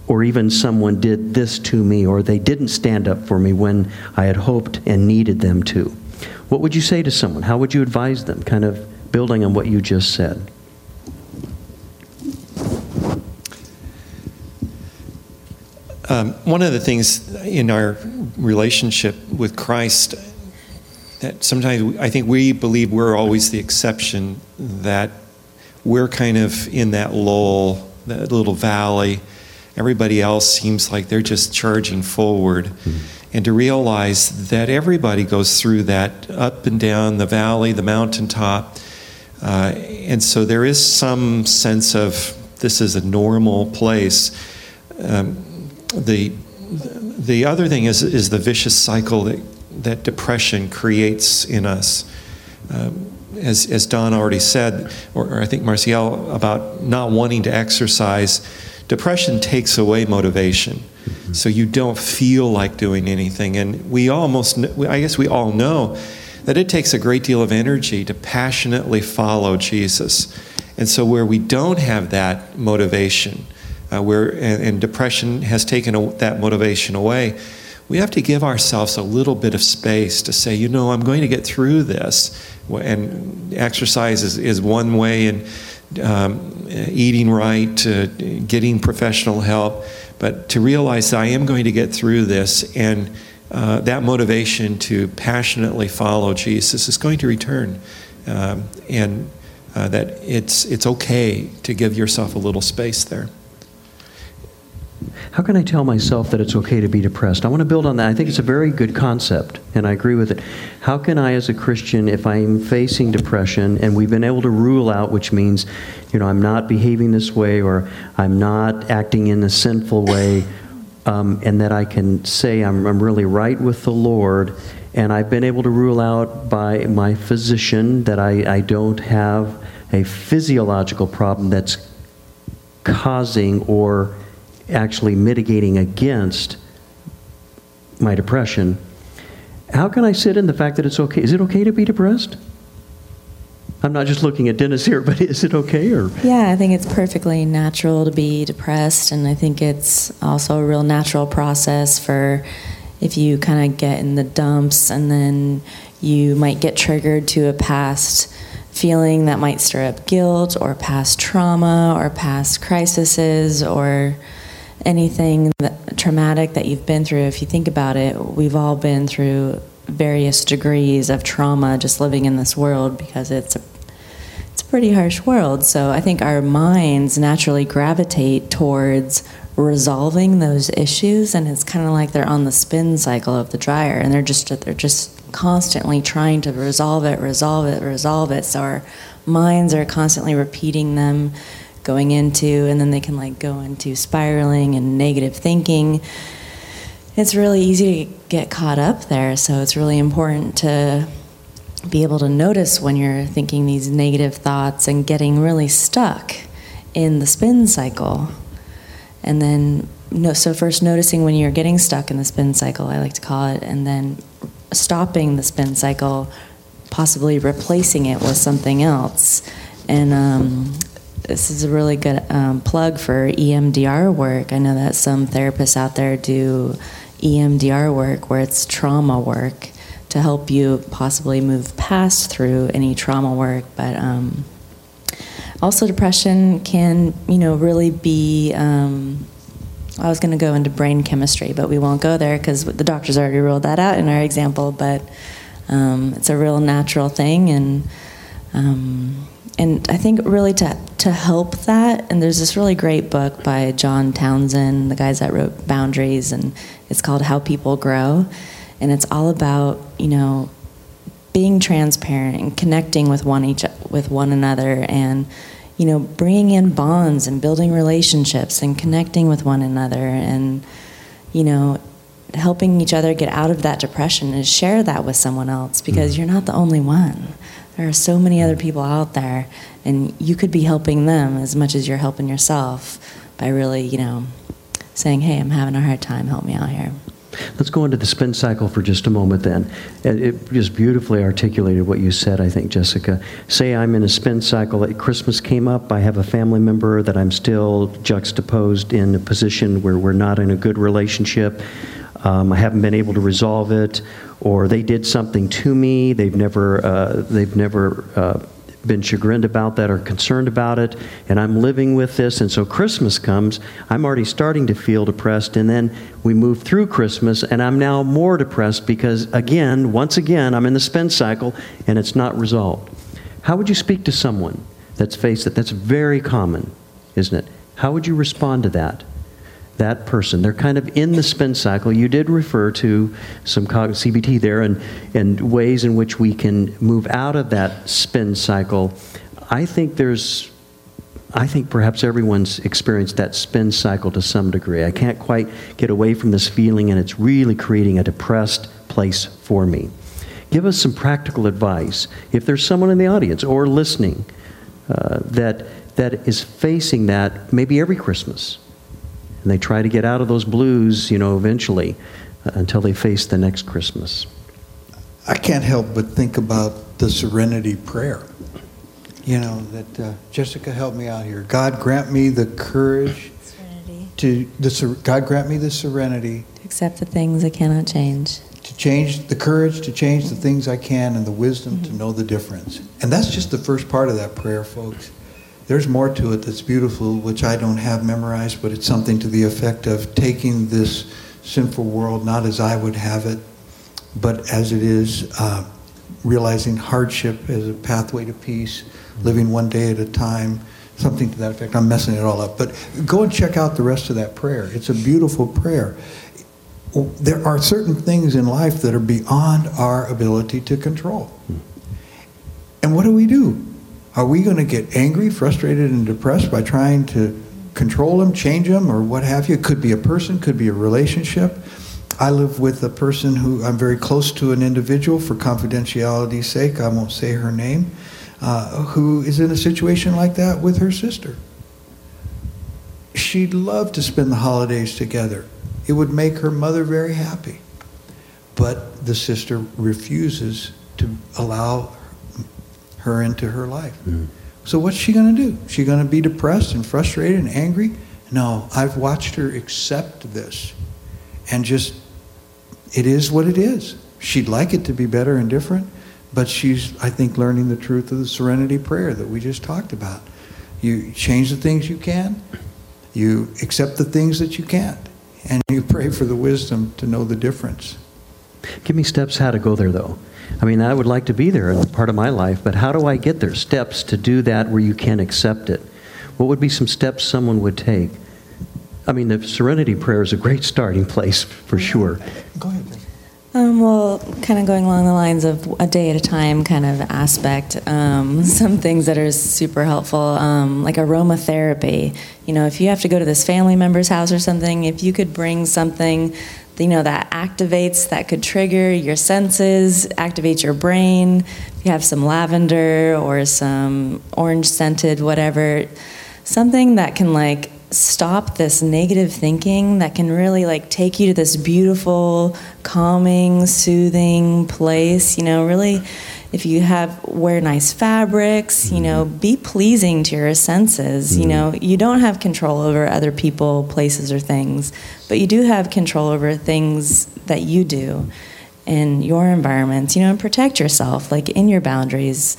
or even someone did this to me, or they didn't stand up for me when I had hoped and needed them to. What would you say to someone? How would you advise them, kind of building on what you just said? Um, one of the things in our relationship with Christ that sometimes I think we believe we're always the exception, that we're kind of in that lull, that little valley Everybody else seems like they're just charging forward. Mm-hmm. And to realize that everybody goes through that up and down the valley, the mountaintop. Uh, and so there is some sense of this is a normal place. Um, the, the other thing is, is the vicious cycle that, that depression creates in us. Um, as, as Don already said, or, or I think Marcial, about not wanting to exercise Depression takes away motivation. Mm-hmm. So you don't feel like doing anything. And we almost, I guess we all know that it takes a great deal of energy to passionately follow Jesus. And so where we don't have that motivation, uh, where and, and, depression has taken a, that motivation away, we have to give ourselves a little bit of space to say, you know, I'm going to get through this. And exercise is, is one way, and um, eating right, uh, getting professional help, but to realize that I am going to get through this and uh, that motivation to passionately follow Jesus is going to return. Um, and uh, that it's, it's okay to give yourself a little space there. How can I tell myself that it's okay to be depressed? I want to build on that. I think it's a very good concept, and I agree with it. How can I, as a Christian, if I'm facing depression and we've been able to rule out, which means, you know, I'm not behaving this way or I'm not acting in a sinful way, um, and that I can say I'm, I'm really right with the Lord, and I've been able to rule out by my physician that I, I don't have a physiological problem that's causing or actually mitigating against my depression, how can I sit in the fact that it's okay? Is it okay to be depressed? I'm not just looking at Dennis here, but is it okay or? Yeah, I think it's perfectly natural to be depressed, and I think it's also a real natural process for if you kind of get in the dumps and then you might get triggered to a past feeling that might stir up guilt or past trauma or past crises or anything that, traumatic that you've been through, if you think about it, we've all been through various degrees of trauma just living in this world because it's a it's a pretty harsh world. So I think our minds naturally gravitate towards resolving those issues and it's kind of like they're on the spin cycle of the dryer and they're just they're just constantly trying to resolve it, resolve it, resolve it. So our minds are constantly repeating them going into, and then they can like go into spiraling and negative thinking. It's really easy to get caught up there, so it's really important to be able to notice when you're thinking these negative thoughts and getting really stuck in the spin cycle. And then, no, so first noticing when you're getting stuck in the spin cycle, I like to call it, and then stopping the spin cycle, possibly replacing it with something else. And um, this is a really good um, plug for EMDR work. I know that some therapists out there do EMDR work where it's trauma work to help you possibly move past through any trauma work. But um, also, depression can, you know, really be. Um, I was going to go into brain chemistry, but we won't go there because the doctors already ruled that out in our example. But um, it's a real natural thing, and um, and I think really to to help that, and there's this really great book by John Townsend, the guys that wrote Boundaries, and it's called How People Grow, and it's all about you know being transparent and connecting with one each with one another, and you know bringing in bonds and building relationships and connecting with one another, and you know helping each other get out of that depression and share that with someone else because mm. you're not the only one there are so many other people out there, and you could be helping them as much as you're helping yourself by really, you know, saying, hey, I'm having a hard time, help me out here. Let's go into the spin cycle for just a moment then. It just beautifully articulated what you said, I think, Jessica. Say I'm in a spin cycle, that Christmas came up, I have a family member that I'm still juxtaposed in a position where we're not in a good relationship. Um, I haven't been able to resolve it, or they did something to me. They've never, uh, they've never uh, been chagrined about that or concerned about it, and I'm living with this. And so Christmas comes, I'm already starting to feel depressed, and then we move through Christmas, and I'm now more depressed because, again, once again, I'm in the spend cycle, and it's not resolved. How would you speak to someone that's faced that? That's very common, isn't it? How would you respond to that? That person. They're kind of in the spin cycle. You did refer to some CBT there and, and ways in which we can move out of that spin cycle. I think there's, I think perhaps everyone's experienced that spin cycle to some degree. I can't quite get away from this feeling, and it's really creating a depressed place for me. Give us some practical advice. If there's someone in the audience or listening uh, that, that is facing that maybe every Christmas, and they try to get out of those blues, you know, eventually uh, until they face the next Christmas. I can't help but think about the serenity prayer. You know, that uh, Jessica help me out here. God grant me the courage serenity. to the God grant me the serenity to accept the things I cannot change. To change the courage to change the things I can and the wisdom mm-hmm. to know the difference. And that's just the first part of that prayer, folks. There's more to it that's beautiful, which I don't have memorized, but it's something to the effect of taking this sinful world not as I would have it, but as it is, uh, realizing hardship as a pathway to peace, living one day at a time, something to that effect. I'm messing it all up. But go and check out the rest of that prayer. It's a beautiful prayer. There are certain things in life that are beyond our ability to control. And what do we do? Are we going to get angry, frustrated, and depressed by trying to control them, change them, or what have you? It could be a person, could be a relationship. I live with a person who I'm very close to, an individual, for confidentiality's sake, I won't say her name, uh, who is in a situation like that with her sister. She'd love to spend the holidays together. It would make her mother very happy. But the sister refuses to allow her into her life. Mm. So what's she going to do? She going to be depressed and frustrated and angry? No, I've watched her accept this and just it is what it is. She'd like it to be better and different, but she's I think learning the truth of the serenity prayer that we just talked about. You change the things you can, you accept the things that you can't, and you pray for the wisdom to know the difference. Give me steps how to go there though. I mean, I would like to be there in part of my life, but how do I get there? Steps to do that where you can accept it. What would be some steps someone would take? I mean, the Serenity Prayer is a great starting place for sure. Go ahead. Um, well, kind of going along the lines of a day at a time kind of aspect, um, some things that are super helpful, um, like aromatherapy. You know, if you have to go to this family member's house or something, if you could bring something you know that activates that could trigger your senses activates your brain if you have some lavender or some orange scented whatever something that can like stop this negative thinking that can really like take you to this beautiful calming soothing place you know really if you have wear nice fabrics you know mm-hmm. be pleasing to your senses you mm-hmm. know you don't have control over other people places or things but you do have control over things that you do in your environments you know and protect yourself like in your boundaries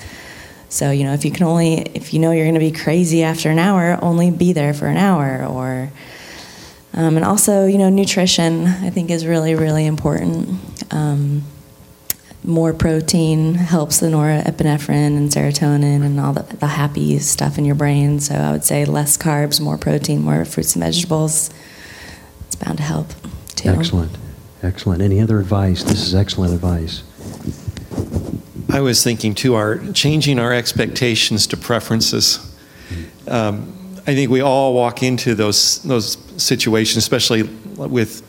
so you know if you can only if you know you're going to be crazy after an hour only be there for an hour or um, and also you know nutrition i think is really really important um, more protein helps the norepinephrine and serotonin and all the, the happy stuff in your brain. So I would say less carbs, more protein, more fruits and vegetables. It's bound to help too. Excellent. Excellent. Any other advice? This is excellent advice. I was thinking too, our changing our expectations to preferences. Um, I think we all walk into those those situations, especially with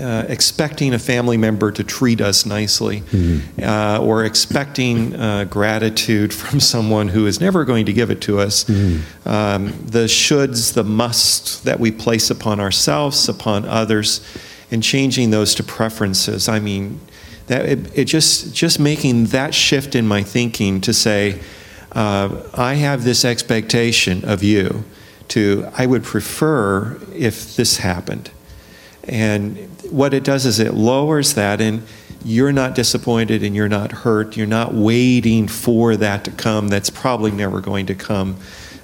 uh, expecting a family member to treat us nicely mm-hmm. uh, or expecting uh, gratitude from someone who is never going to give it to us. Mm-hmm. Um, the shoulds, the musts that we place upon ourselves, upon others, and changing those to preferences. I mean, that it, it just just making that shift in my thinking to say, uh, I have this expectation of you. To I would prefer if this happened. And what it does is it lowers that, and you're not disappointed and you're not hurt. You're not waiting for that to come. That's probably never going to come.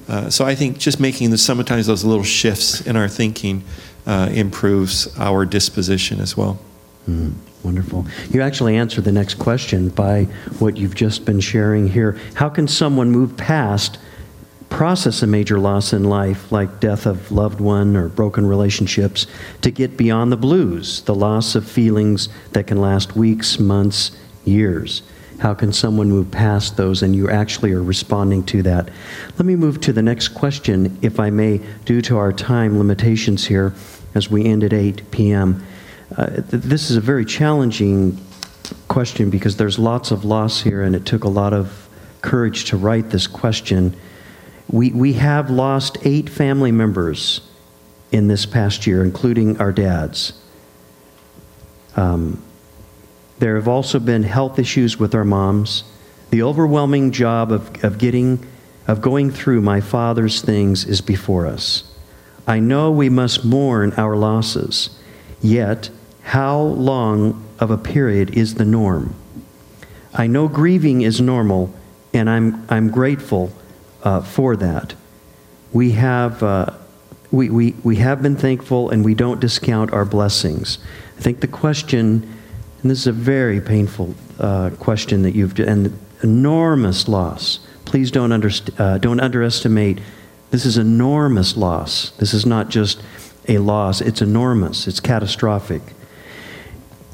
Uh, so I think just making the, sometimes those little shifts in our thinking uh, improves our disposition as well. Mm, wonderful. You actually answered the next question by what you've just been sharing here. How can someone move past process a major loss in life, like death of loved one or broken relationships, to get beyond the blues, the loss of feelings that can last weeks, months, years. How can someone move past those and you actually are responding to that? Let me move to the next question, if I may, due to our time limitations here as we end at 8 p.m. Uh, th- this is a very challenging question because there's lots of loss here and it took a lot of courage to write this question. We, we have lost eight family members in this past year, including our dads. Um, there have also been health issues with our moms. The overwhelming job of, of getting, of going through my father's things is before us. I know we must mourn our losses, yet, how long of a period is the norm? I know grieving is normal, and I'm, I'm grateful uh, for that. We have, uh, we, we, we have been thankful and we don't discount our blessings. I think the question and this is a very painful uh, question that you've, and enormous loss. Please don't, underst- uh, don't underestimate. This is enormous loss. This is not just a loss, it's enormous, it's catastrophic.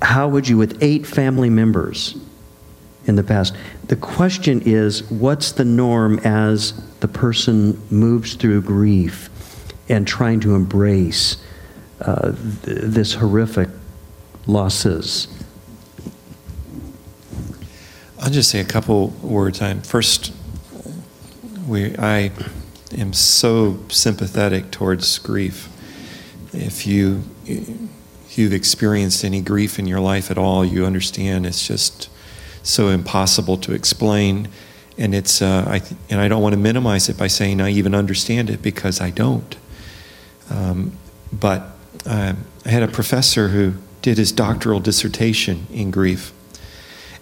How would you, with eight family members in the past, the question is what's the norm as the person moves through grief and trying to embrace uh, th- this horrific losses? I'll just say a couple words. I'm first. We, I am so sympathetic towards grief. If you if you've experienced any grief in your life at all, you understand it's just so impossible to explain, and it's uh, I th- and I don't want to minimize it by saying I even understand it because I don't. Um, but uh, I had a professor who did his doctoral dissertation in grief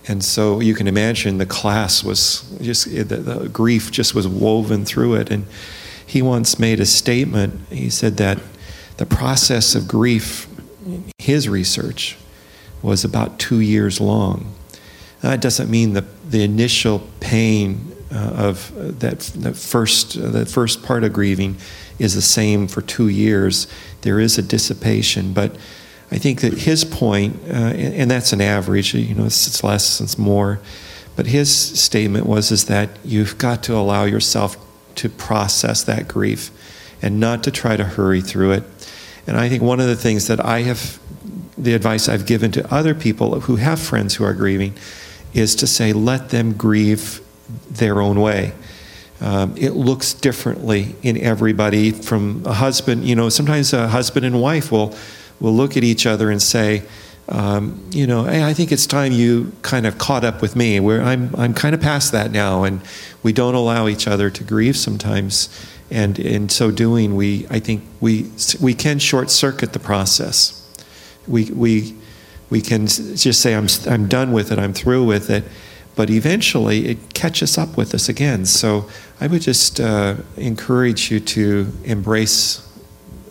and so you can imagine the class was just, the, the, grief just was woven through it. And he once made a statement. He said that the process of grief, his research, was about two years long. That doesn't mean the, the initial pain uh, of that, that first, uh, the first part of grieving is the same for two years. There is a dissipation, but I think that his point, uh, and, and, that's an average, you know, it's, it's less, it's more, but his statement was is that you've got to allow yourself to process that grief and not to try to hurry through it. And I think one of the things that I have, the advice I've given to other people who have friends who are grieving, is to say, let them grieve their own way. Um, it looks differently in everybody from a husband you know sometimes a husband and wife will will look at each other and say, um, you know, hey, I think it's time you kind of caught up with me. Where I'm, I'm kind of past that now, and we don't allow each other to grieve sometimes. And in so doing, we, I think we, we can short circuit the process. We, we, we can just say, I'm, I'm done with it, I'm through with it. But eventually, it catches up with us again. So I would just uh, encourage you to embrace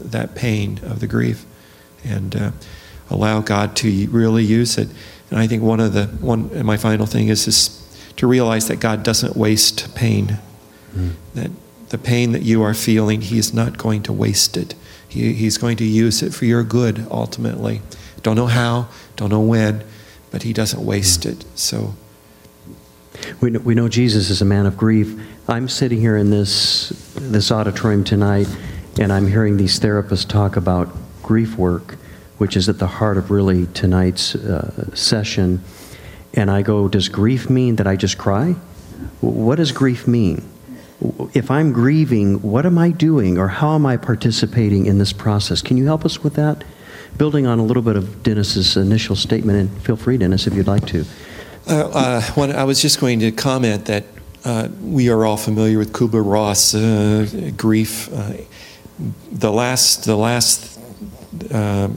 that pain of the grief and uh, allow God to really use it. And I think one of the one and my final thing is is to realize that God doesn't waste pain. Mm. That the pain that you are feeling, He is not going to waste it. He, he's going to use it for your good ultimately. Don't know how, don't know when, but He doesn't waste mm. it. So. We know, we know Jesus is a man of grief. I'm sitting here in this this auditorium tonight, and I'm hearing these therapists talk about grief work, which is at the heart of really tonight's uh, session. And I go, Does grief mean that I just cry? What does grief mean? If I'm grieving, what am I doing or how am I participating in this process? Can you help us with that? Building on a little bit of Dennis's initial statement, and feel free, Dennis, if you'd like to. Uh, uh, I was just going to comment that uh, we are all familiar with Kubler Ross uh, grief. Uh, the last, the last uh,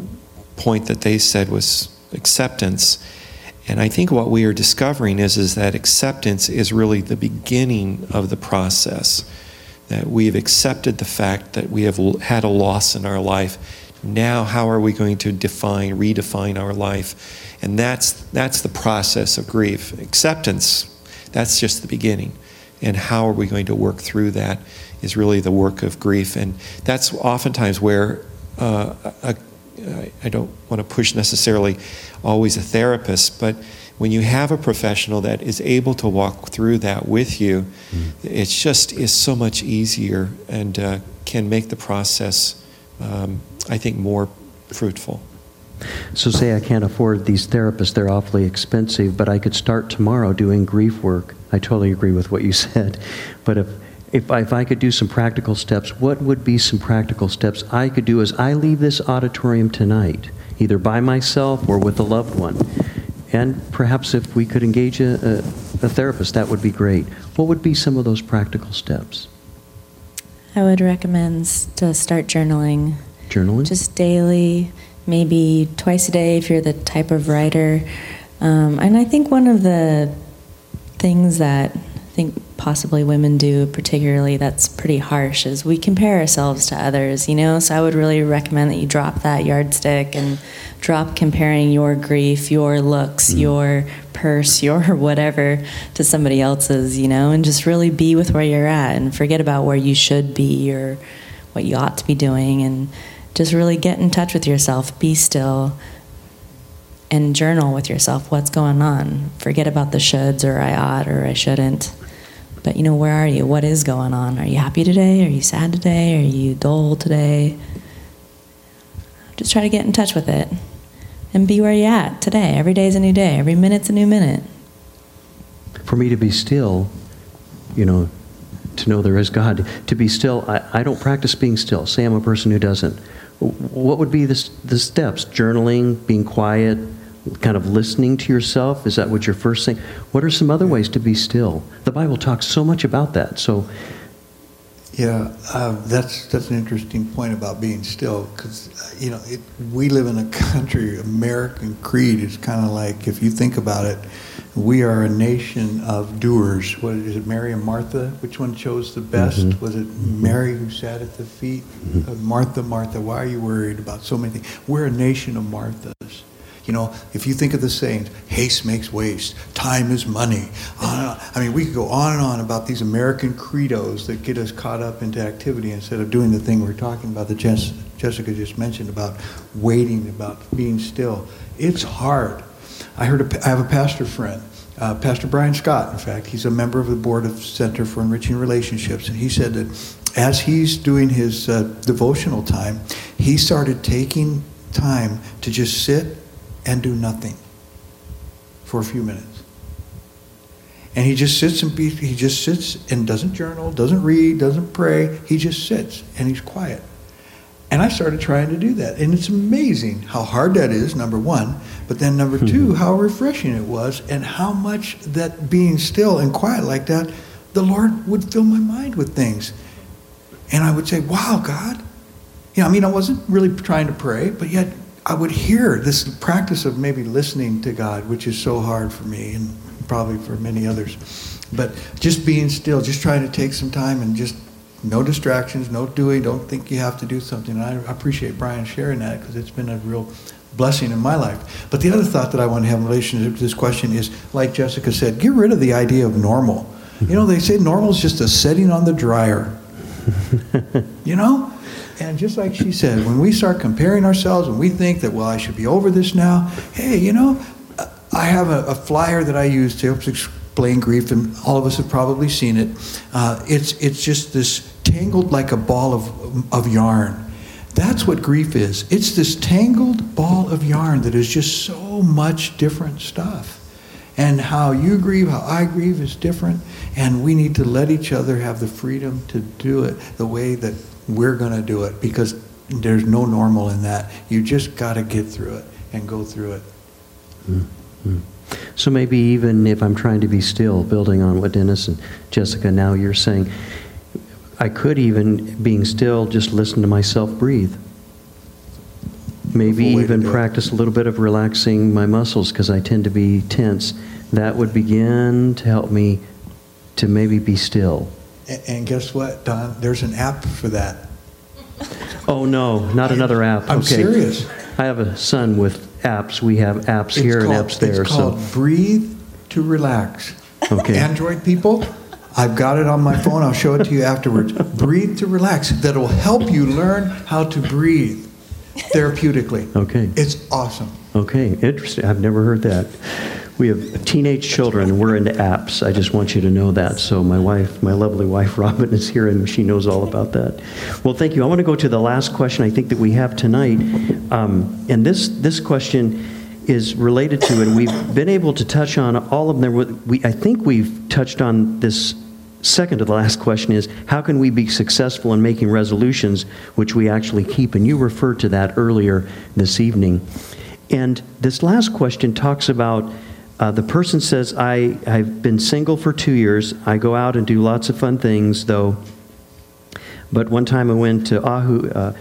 point that they said was acceptance. And I think what we are discovering is, is that acceptance is really the beginning of the process. That we have accepted the fact that we have had a loss in our life. Now, how are we going to define, redefine our life? And that's, that's the process of grief. Acceptance, that's just the beginning. And how are we going to work through that is really the work of grief. And that's oftentimes where uh, a, I don't want to push necessarily always a therapist, but when you have a professional that is able to walk through that with you, mm. it just is so much easier and uh, can make the process, um, I think, more fruitful. So, say I can't afford these therapists, they're awfully expensive, but I could start tomorrow doing grief work. I totally agree with what you said. But if if I, if I could do some practical steps, what would be some practical steps I could do as I leave this auditorium tonight, either by myself or with a loved one? And perhaps if we could engage a, a, a therapist, that would be great. What would be some of those practical steps? I would recommend to start journaling. Journaling? Just daily, maybe twice a day if you're the type of writer. Um, and I think one of the things that I think possibly women do particularly that's pretty harsh is we compare ourselves to others you know so i would really recommend that you drop that yardstick and drop comparing your grief your looks mm. your purse your whatever to somebody else's you know and just really be with where you're at and forget about where you should be or what you ought to be doing and just really get in touch with yourself be still and journal with yourself what's going on. Forget about the shoulds or I ought or I shouldn't. But you know, where are you? What is going on? Are you happy today? Are you sad today? Are you dull today? Just try to get in touch with it and be where you're at today. Every day is a new day, every minute's a new minute. For me to be still, you know, to know there is God, to be still, I, I don't practice being still. Say I'm a person who doesn't. What would be the, the steps? Journaling, being quiet, kind of listening to yourself? Is that what you're first saying? What are some other ways to be still? The Bible talks so much about that. So, yeah, uh, that's that's an interesting point about being still because uh, you know it, we live in a country. American creed is kind of like if you think about it, we are a nation of doers. What is it, Mary and Martha? Which one chose the best? Mm-hmm. Was it Mary who sat at the feet? Mm-hmm. Uh, Martha, Martha, why are you worried about so many things? We're a nation of Marthas. You know, if you think of the sayings, haste makes waste, time is money. I mean, we could go on and on about these American credos that get us caught up into activity instead of doing the thing we're talking about that Jessica just mentioned about waiting, about being still. It's hard. I heard a, I have a pastor friend, uh, Pastor Brian Scott, in fact. He's a member of the board of Center for Enriching Relationships, and he said that as he's doing his uh, devotional time, he started taking time to just sit and do nothing for a few minutes. And he just sits and be, he just sits and doesn't journal, doesn't read, doesn't pray. He just sits and he's quiet. And I started trying to do that. And it's amazing how hard that is, number one. But then, number 2 mm-hmm. how refreshing it was, and how much that being still and quiet like that, the Lord would fill my mind with things. And I would say, Wow, God. You know, I mean, I wasn't really trying to pray, but yet I would hear this practice of maybe listening to God, which is so hard for me and probably for many others. But just being still, just trying to take some time and just no distractions, no doing, don't think you have to do something. And I appreciate Brian sharing that because it's been a real blessing in my life. But the other thought that I want to have in relationship to this question is, like Jessica said, get rid of the idea of normal. You know, they say normal is just a setting on the dryer. you know? And just like she said, when we start comparing ourselves and we think that, well, I should be over this now, hey, you know, I have a, a flyer that I use to help explain grief, and all of us have probably seen it. Uh, it's, it's just this tangled like a ball of, of yarn. That's what grief is. It's this tangled ball of yarn that is just so much different stuff. And how you grieve, how I grieve is different. And we need to let each other have the freedom to do it the way that we're going to do it because there's no normal in that. You just got to get through it and go through it. Mm-hmm. So maybe even if I'm trying to be still, building on what Dennis and Jessica now you're saying, I could even, being still, just listen to myself breathe. Maybe even practice a little bit of relaxing my muscles because I tend to be tense. That would begin to help me to maybe be still. And guess what, Don? There's an app for that. Oh no, not another app. I'm okay. serious. I have a son with apps. We have apps it's here called, and apps there. It's called so. Breathe to Relax. Okay. Android people, I've got it on my phone. I'll show it to you afterwards. breathe to relax. That'll help you learn how to breathe therapeutically. Okay. It's awesome. Okay, interesting. I've never heard that. We have teenage children. We're into apps. I just want you to know that. So my wife, my lovely wife Robin, is here and she knows all about that. Well, thank you. I want to go to the last question I think that we have tonight, um, and this this question is related to it. We've been able to touch on all of them. We, I think we've touched on this second to the last question is how can we be successful in making resolutions which we actually keep and you referred to that earlier this evening and this last question talks about uh, the person says, I, I've been single for two years. I go out and do lots of fun things, though. But one time I went to Ahu, uh,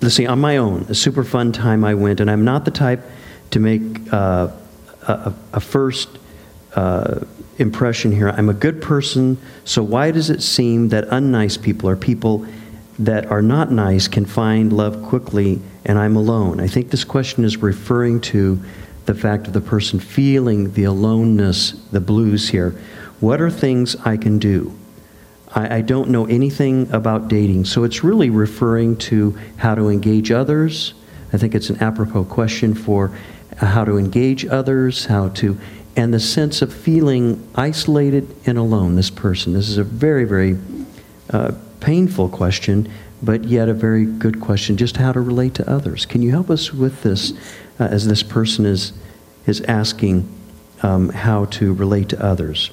let's see, on my own, a super fun time I went, and I'm not the type to make uh, a, a, first uh, impression here. I'm a good person, so why does it seem that unnice people or people that are not nice can find love quickly and I'm alone? I think this question is referring to the fact of the person feeling the aloneness, the blues here. What are things I can do? I, I don't know anything about dating, so it's really referring to how to engage others. I think it's an apropos question for how to engage others, how to, and the sense of feeling isolated and alone, this person. This is a very, very uh, painful question, but yet a very good question, just how to relate to others. Can you help us with this uh, as this person is, is asking um, how to relate to others?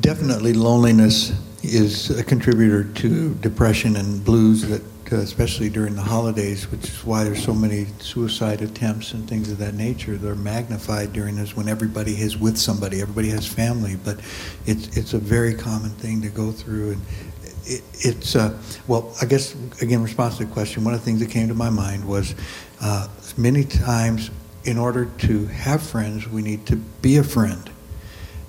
Definitely, loneliness is a contributor to depression and blues that especially during the holidays, which is why there's so many suicide attempts and things of that nature. They're magnified during this when everybody is with somebody, everybody has family, but it's it's a very common thing to go through, and it, it's uh, well, I guess again, response to the question. One of the things that came to my mind was uh, many times, in order to have friends, we need to be a friend.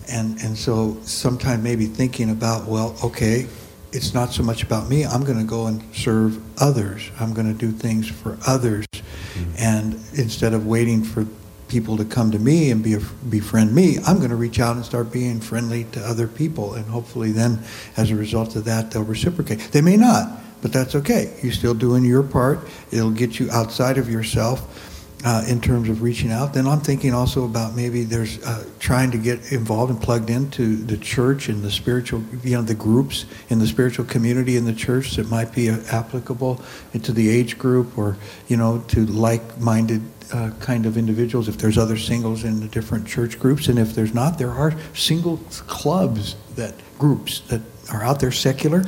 And, and so sometimes maybe thinking about, well, okay, it's not so much about me. I'm going to go and serve others. I'm going to do things for others. Mm-hmm. And instead of waiting for people to come to me and be a, befriend me, I'm going to reach out and start being friendly to other people. And hopefully, then, as a result of that, they'll reciprocate. They may not, but that's okay. You're still doing your part. It'll get you outside of yourself uh, in terms of reaching out. Then I'm thinking also about maybe there's uh, trying to get involved and plugged into the church and the spiritual, you know, the groups in the spiritual community in the church that might be uh, applicable to the age group or, you know, to like-minded uh, kind of individuals. If there's other singles in the different church groups, and if there's not, there are single clubs that groups that are out there secular.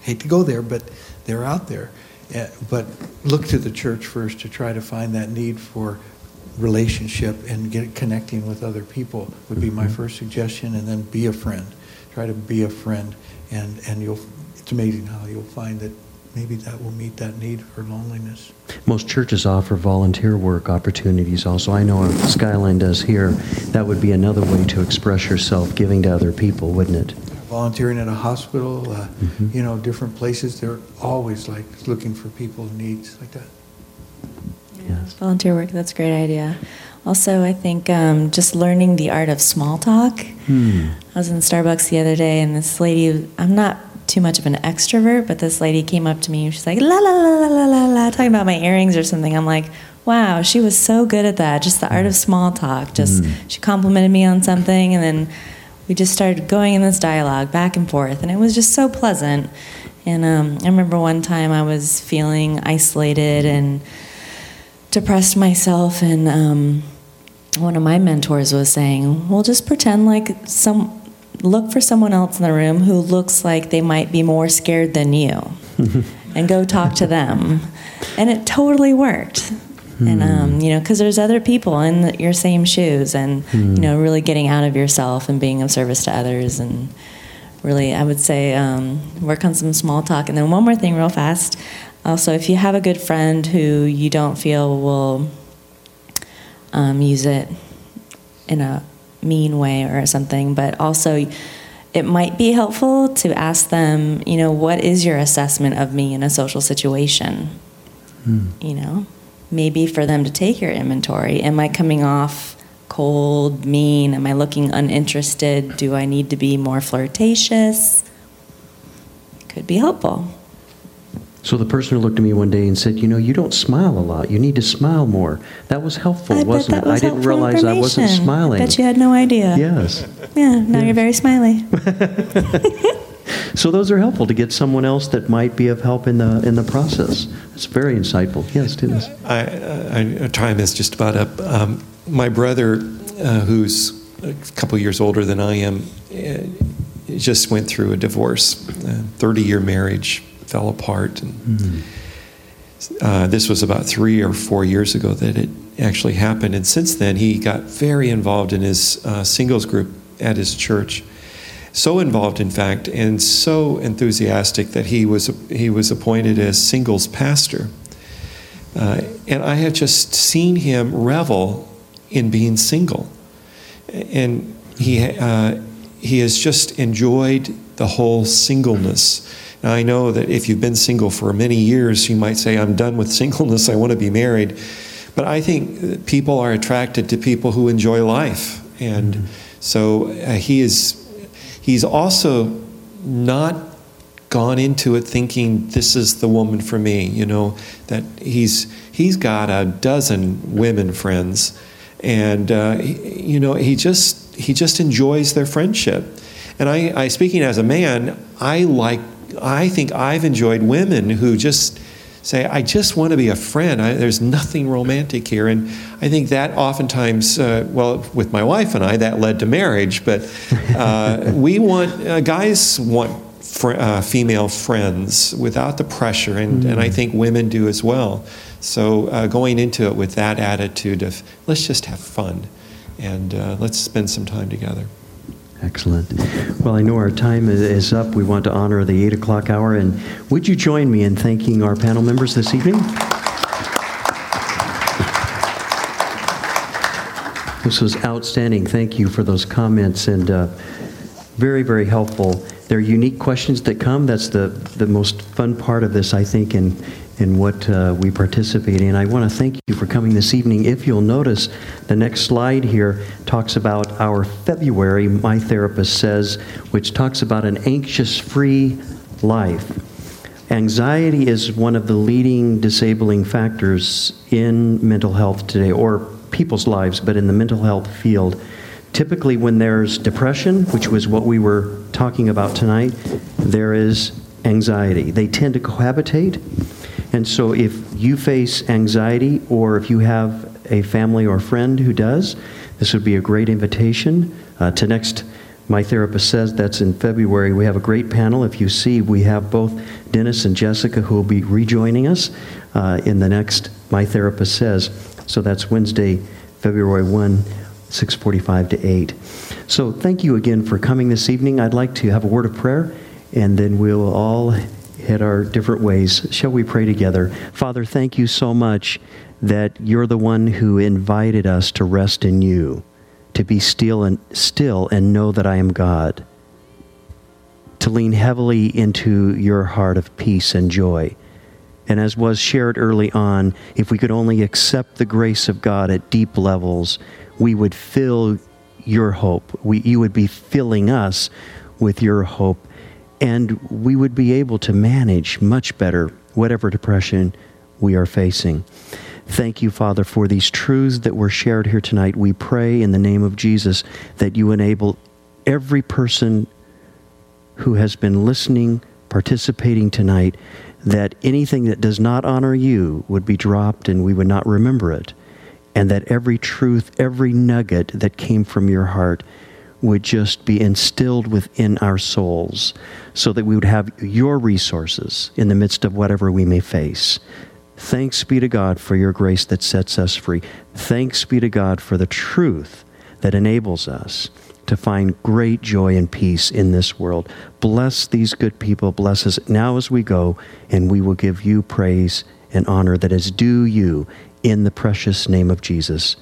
Hate to go there, but they're out there but look to the church first to try to find that need for relationship and get connecting with other people would be my mm-hmm. first suggestion and then be a friend. Try to be a friend and and you'll it's amazing how you'll find that maybe that will meet that need for loneliness. Most churches offer volunteer work opportunities also. I know skyline does here. That would be another way to express yourself giving to other people wouldn't it volunteering at a hospital, uh, mm-hmm. you know, different places. They're always like looking for people needs like that. Yes. Volunteer work, that's a great idea. Also, I think um, just learning the art of small talk. Hmm. I was in Starbucks the other day, and this lady, I'm not too much of an extrovert, but this lady came up to me and she's like, la la la la la la, talking about my earrings or something. I'm like, wow, she was so good at that. Just the art of small talk. Just, hmm. she complimented me on something, and then we just started going in this dialogue back and forth, and it was just so pleasant. And um, I remember one time I was feeling isolated and depressed myself, and um, one of my mentors was saying, "Well, just pretend like some." Look for someone else in the room who looks like they might be more scared than you and go talk to them. And it totally worked and um, hmm. you know because there's other people in the, your same shoes and you know hmm. really getting out of yourself and being of service to others and really i would say um, work on some small talk and then one more thing real fast also if you have a good friend who you don't feel will um, use it in a mean way or something but also it might be helpful to ask them you know what is your assessment of me in a social situation mm. you know maybe for them to take your inventory. Am I coming off cold, mean? Am I looking uninterested? Do I need to be more flirtatious? Could be helpful. So the person who looked at me one day and said, "You know, you don't smile a lot. You need to smile more." That was helpful, I wasn't it? Was I didn't realize I wasn't smiling. I bet you had no idea. Yes. Yeah. Now yes. you're very smiley. So those are helpful to get someone else that might be of help in the in the process. It's very insightful. Yes, Dennis. I, I, time is just about up. Um, my brother, uh, who's a couple years older than I am, uh, just went through a divorce. Thirty-year marriage fell apart, and mm-hmm. uh, this was about three or four years ago that it actually happened. And since then, he got very involved in his uh, singles group at his church so involved, in fact, and so enthusiastic that he was he was appointed as singles pastor. Uh, and I have just seen him revel in being single. and he, uh, he has just enjoyed the whole singleness. Now, I know that if you've been single for many years, you might say, I'm done with singleness, I want to be married. But I think people are attracted to people who enjoy life. And mm-hmm. so uh, he is, he's also not gone into it thinking this is the woman for me you know that he's he's got a dozen women friends and uh, he, you know he just he just enjoys their friendship. And I, I speaking as a man i like i think i've enjoyed women who just say i just want to be a friend I, there's nothing romantic here and i think that oftentimes uh, well with my wife and i that led to marriage but uh, we want uh, guys want fr- uh, female friends without the pressure, and, mm. and I think women do as well. So uh, going into it with that attitude of let's just have fun and uh, let's spend some time together. Excellent. Well, I know our time is up. We want to honor the 8 o'clock hour. And would you join me in thanking our panel members this evening? This was outstanding. Thank you for those comments and uh, very, very helpful. There are unique questions that come. That's the, the most fun part of this, I think, in, in what uh, we participate in. I want to thank you for coming this evening. If you'll notice, the next slide here talks about our February My Therapist Says, which talks about an anxious free life. Anxiety is one of the leading disabling factors in mental health today, or people's lives, but in the mental health field. Typically, when there's depression, which was what we were talking about tonight, there is anxiety. They tend to cohabitate. And so, if you face anxiety, or if you have a family or friend who does, this would be a great invitation uh, to next. My therapist says that's in February. We have a great panel. If you see, we have both Dennis and Jessica who will be rejoining us uh, in the next My Therapist Says. So that's Wednesday, February 1 6:45 to 8. So thank you again for coming this evening. I'd like to have a word of prayer and then we'll all head our different ways. Shall we pray together? Father, thank you so much that you're the one who invited us to rest in you, to be still and still and know that I am God. To lean heavily into your heart of peace and joy. And as was shared early on, if we could only accept the grace of God at deep levels, we would fill your hope. We, you would be filling us with your hope. And we would be able to manage much better whatever depression we are facing. Thank you, Father, for these truths that were shared here tonight. We pray in the name of Jesus that you enable every person who has been listening, participating tonight, that anything that does not honor you would be dropped and we would not remember it and that every truth, every nugget that came from your heart would just be instilled within our souls so that we would have your resources in the midst of whatever we may face. Thanks be to God for your grace that sets us free. Thanks be to God for the truth that enables us to find great joy and peace in this world. Bless these good people. Bless us now as we go, and we will give you praise and honor that is due you in the precious name of Jesus.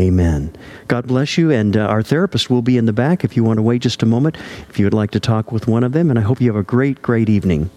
Amen. God bless you. And uh, our therapist will be in the back if you want to wait just a moment, if you would like to talk with one of them. And I hope you have a great, great evening.